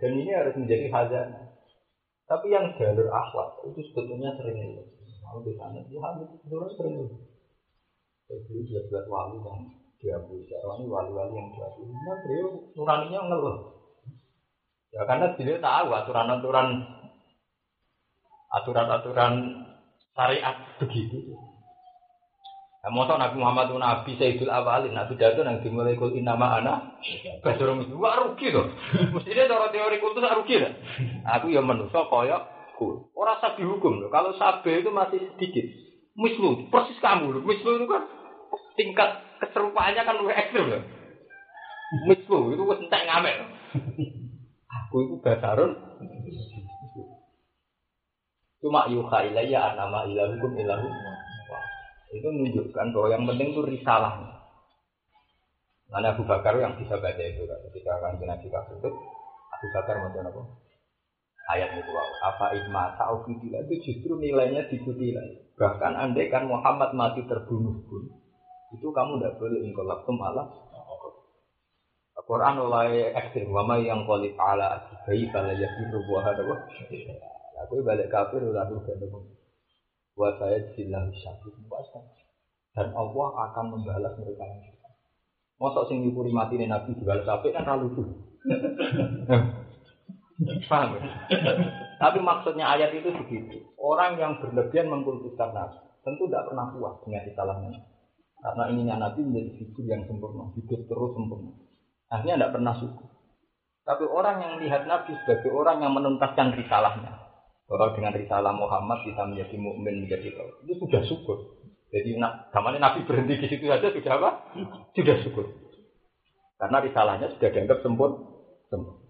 Dan ini harus menjadi khazanah. Tapi yang jalur akhlak itu sebetulnya sering itu. Mau di sana, dia hamil sebetulnya sering itu. Jadi dia buat wali yang diakui sekarang ini wali-wali yang diakui. Nah, beliau nuraninya ngeluh. Ya karena beliau tahu aturan-aturan aturan-aturan syariat begitu. Nah, masa Nabi Muhammad itu Nabi Sayyidul Awalin, Nabi Datu yang dimulai kul inama ana, Basur itu wah rugi loh. Mestinya cara teori kultus rugi lah. Aku ya manusia koyok kul. Orang sabi hukum loh. Kalau sabi itu masih sedikit. Mislu, persis kamu loh. Mislu itu kan tingkat keserupaannya kan lebih ekstrim loh. Mislu itu gue entek ngamen. Aku itu basarun. Cuma yuha ilayya anama ilahukum ilahu itu menunjukkan bahwa yang penting itu risalah. Mana Abu Bakar yang bisa baca itu kan? ketika akan Nabi itu Abu Bakar mau apa? Ayat itu apa ikma taufidillah itu justru nilainya lagi. Bahkan andaikan Muhammad mati terbunuh pun itu kamu tidak boleh ingkolab malah Quran oleh ekstrim wama yang kolif ala bayi pada yakin buah ada Aku balik kafir udah tuh Wa saya bilang syafiq Dan Allah akan membalas mereka yang suka. Masa sing nyukuri mati nih Nabi dibalas apik kan terlalu lucu. Paham ya? Tapi maksudnya ayat itu begitu. Orang yang berlebihan mengkultuskan Nabi tentu tidak pernah puas dengan kesalahannya. Karena ininya Nabi menjadi figur yang sempurna, hidup terus sempurna. Akhirnya tidak pernah syukur. Tapi orang yang melihat Nabi sebagai orang yang menuntaskan risalahnya. Bahwa dengan risalah Muhammad bisa menjadi mukmin menjadi tahu. Itu sudah syukur. Jadi namanya Nabi berhenti di situ saja sudah apa? Sudah syukur. Karena risalahnya sudah dianggap sempurna. sempurna.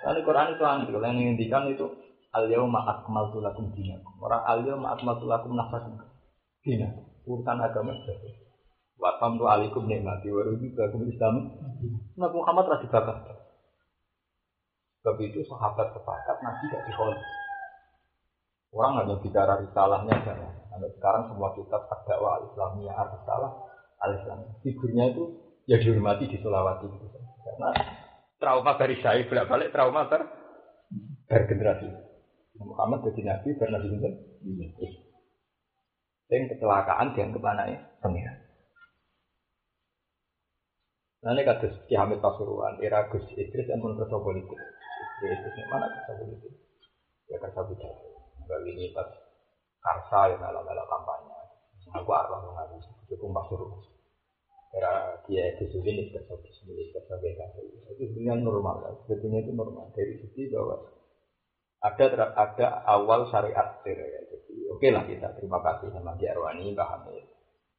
Lalu Quran itu yang menghentikan itu al yauma akmaltu lakum dinakum. Orang al yauma akmaltu lakum nafsakum. Dinakum. Urusan agama sudah Wa tamtu alaikum nikmati Islam. Nabi Muhammad radhi bakat. Sebab itu sahabat sepakat Nabi tidak dihol. Orang hanya bicara risalahnya saja. Nah, sekarang semua kitab dakwah al-Islamiyah al-Risalah al-Islamiyah. Figurnya itu ya dihormati di Sulawesi. Karena trauma dari saya bolak balik trauma ter bergenerasi. Muhammad jadi nabi karena nabi itu. Yang kecelakaan dia ke mana ya? Pengiran. Nah ini kados Ki Hamid Pasuruan, era Gus Idris yang pun kerja politik. Idris mana kerja politik? Ya kerja budaya. Bagi ini pas karsa yang malah-malah kampanye. Aku arwah mengaku cukup Pasuruan era dia itu ini kerja bisnis kerja BKP itu sebenarnya normal sebetulnya itu normal. Dari sisi bahwa ada ada awal syariat ya. Jadi oke okay lah kita terima kasih sama Ki Arwani Mbak Hamid.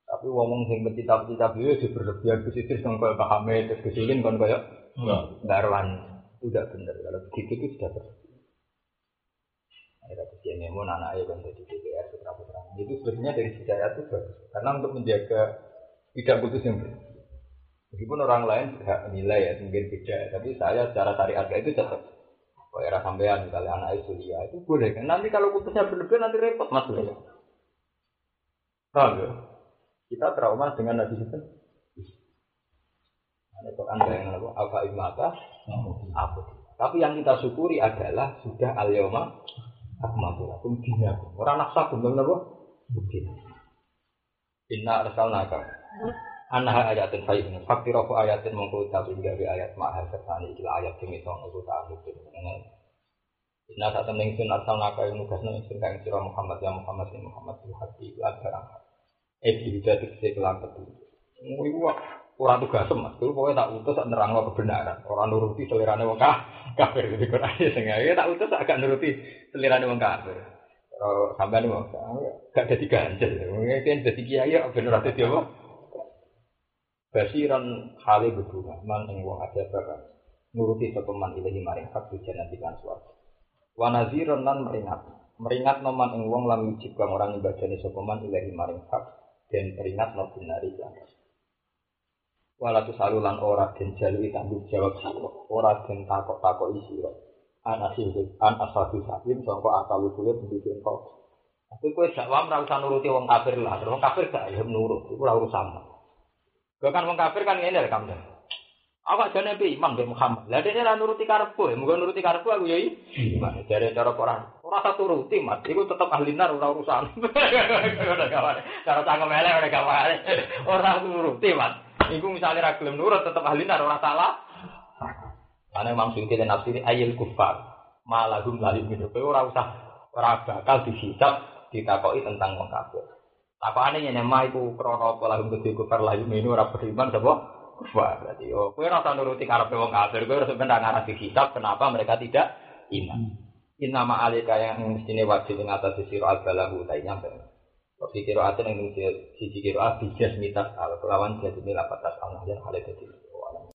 Tapi ngomong sing pencita-pencita beliau di berlebihan. Positif sama Mbak Hamid terus kesulin kan kayak Mbak Arwani. Itu tidak benar kalau begitu itu sudah terjadi ada kesian nemo anak ayah kan jadi DPR putra putra itu sebetulnya dari sejarah itu bagus karena untuk menjaga tidak putus yang. Meskipun orang lain berhak menilai ya, mungkin beda, tapi saya secara syariat itu tetap kalau era sampean misalnya anak itu dia itu boleh kan. Nanti kalau putusnya berlebihan nanti repot mas ya. Paham ya? Kita trauma dengan Nabi itu. Ada Quran yang apa? Apa imata? Apa? Tapi yang kita syukuri adalah sudah al yoma akmaltu lakum dinakum. Orang nafsa belum apa? Bukti. Inna arsalnaka Anha ayatin fayyidin Fakti rofu ayatin mengkuta Hingga bi ayat ma'hal sertani Ila ayat kini tong Iku ta'amudin Inna saat temen ingsun asal naka yang nugas nang ingsun kang sira Muhammad ya Muhammad ya Muhammad bil haqi lan barang. Eh bisa dikse kelan petu. Iku ora tugas mas, itu pokoknya tak utus tak nerangno kebenaran. Ora nuruti selirane wong kafir di Quran sing tak utus agak nuruti selirane wong kafir. Sampean mau gak jadi ganjel. Mungkin jadi kiai ya bener ati apa? Basiran hale berdua, man ing wong ada bakat nuruti sapa man ilahi maring hak tujuan nanti kan swarga. Wa naziran lan meringat. Meringat noman ing wong lam yujib kang ora nyembadani sapa man ilahi maring hak dan peringat no binari lan. Wala tusalu lan ora den jalui tanggung jawab sira, ora den takok-takok sira. An asil an asabi sakin sangka asal usule pendidikan kau. Tapi kowe dakwah ora usah nuruti wong kafir lah, wong kafir gak ya nurut, iku ora urusan. Gue kan wong kafir kan ini kamu. Aku aja nabi imam be Muhammad. Lah dia lah nuruti karepku, ya muga nuruti karepku aku ya iman. Jare cara Quran. Ora satu turuti, Mas. Iku tetep ahli nar ora urusan. Cara cangkem elek ora gawane. Ora nuruti, Mas. Iku misalnya ra gelem nurut tetep ahli nar ora salah. Karena Imam Suyuti dan Nafsiri ayil kufar. Malahum lalim gitu. Kowe ora usah ora bakal dihisab ditakoki tentang wong kafir. Takokane yen emah iku krana apa lahum gede kufar lahum ini ora beriman sapa? Kufar. Berarti oh kowe ora nuruti karepe wong kafir, kowe harus benar ngarah di kitab kenapa mereka tidak iman. Inna ma alika yang mestine wajib ing atas sira al-balahu ta nyampe. Fi kira aten ing sisi kira abijas mitas al kelawan jadi lapat tas al-nahjar hale dadi.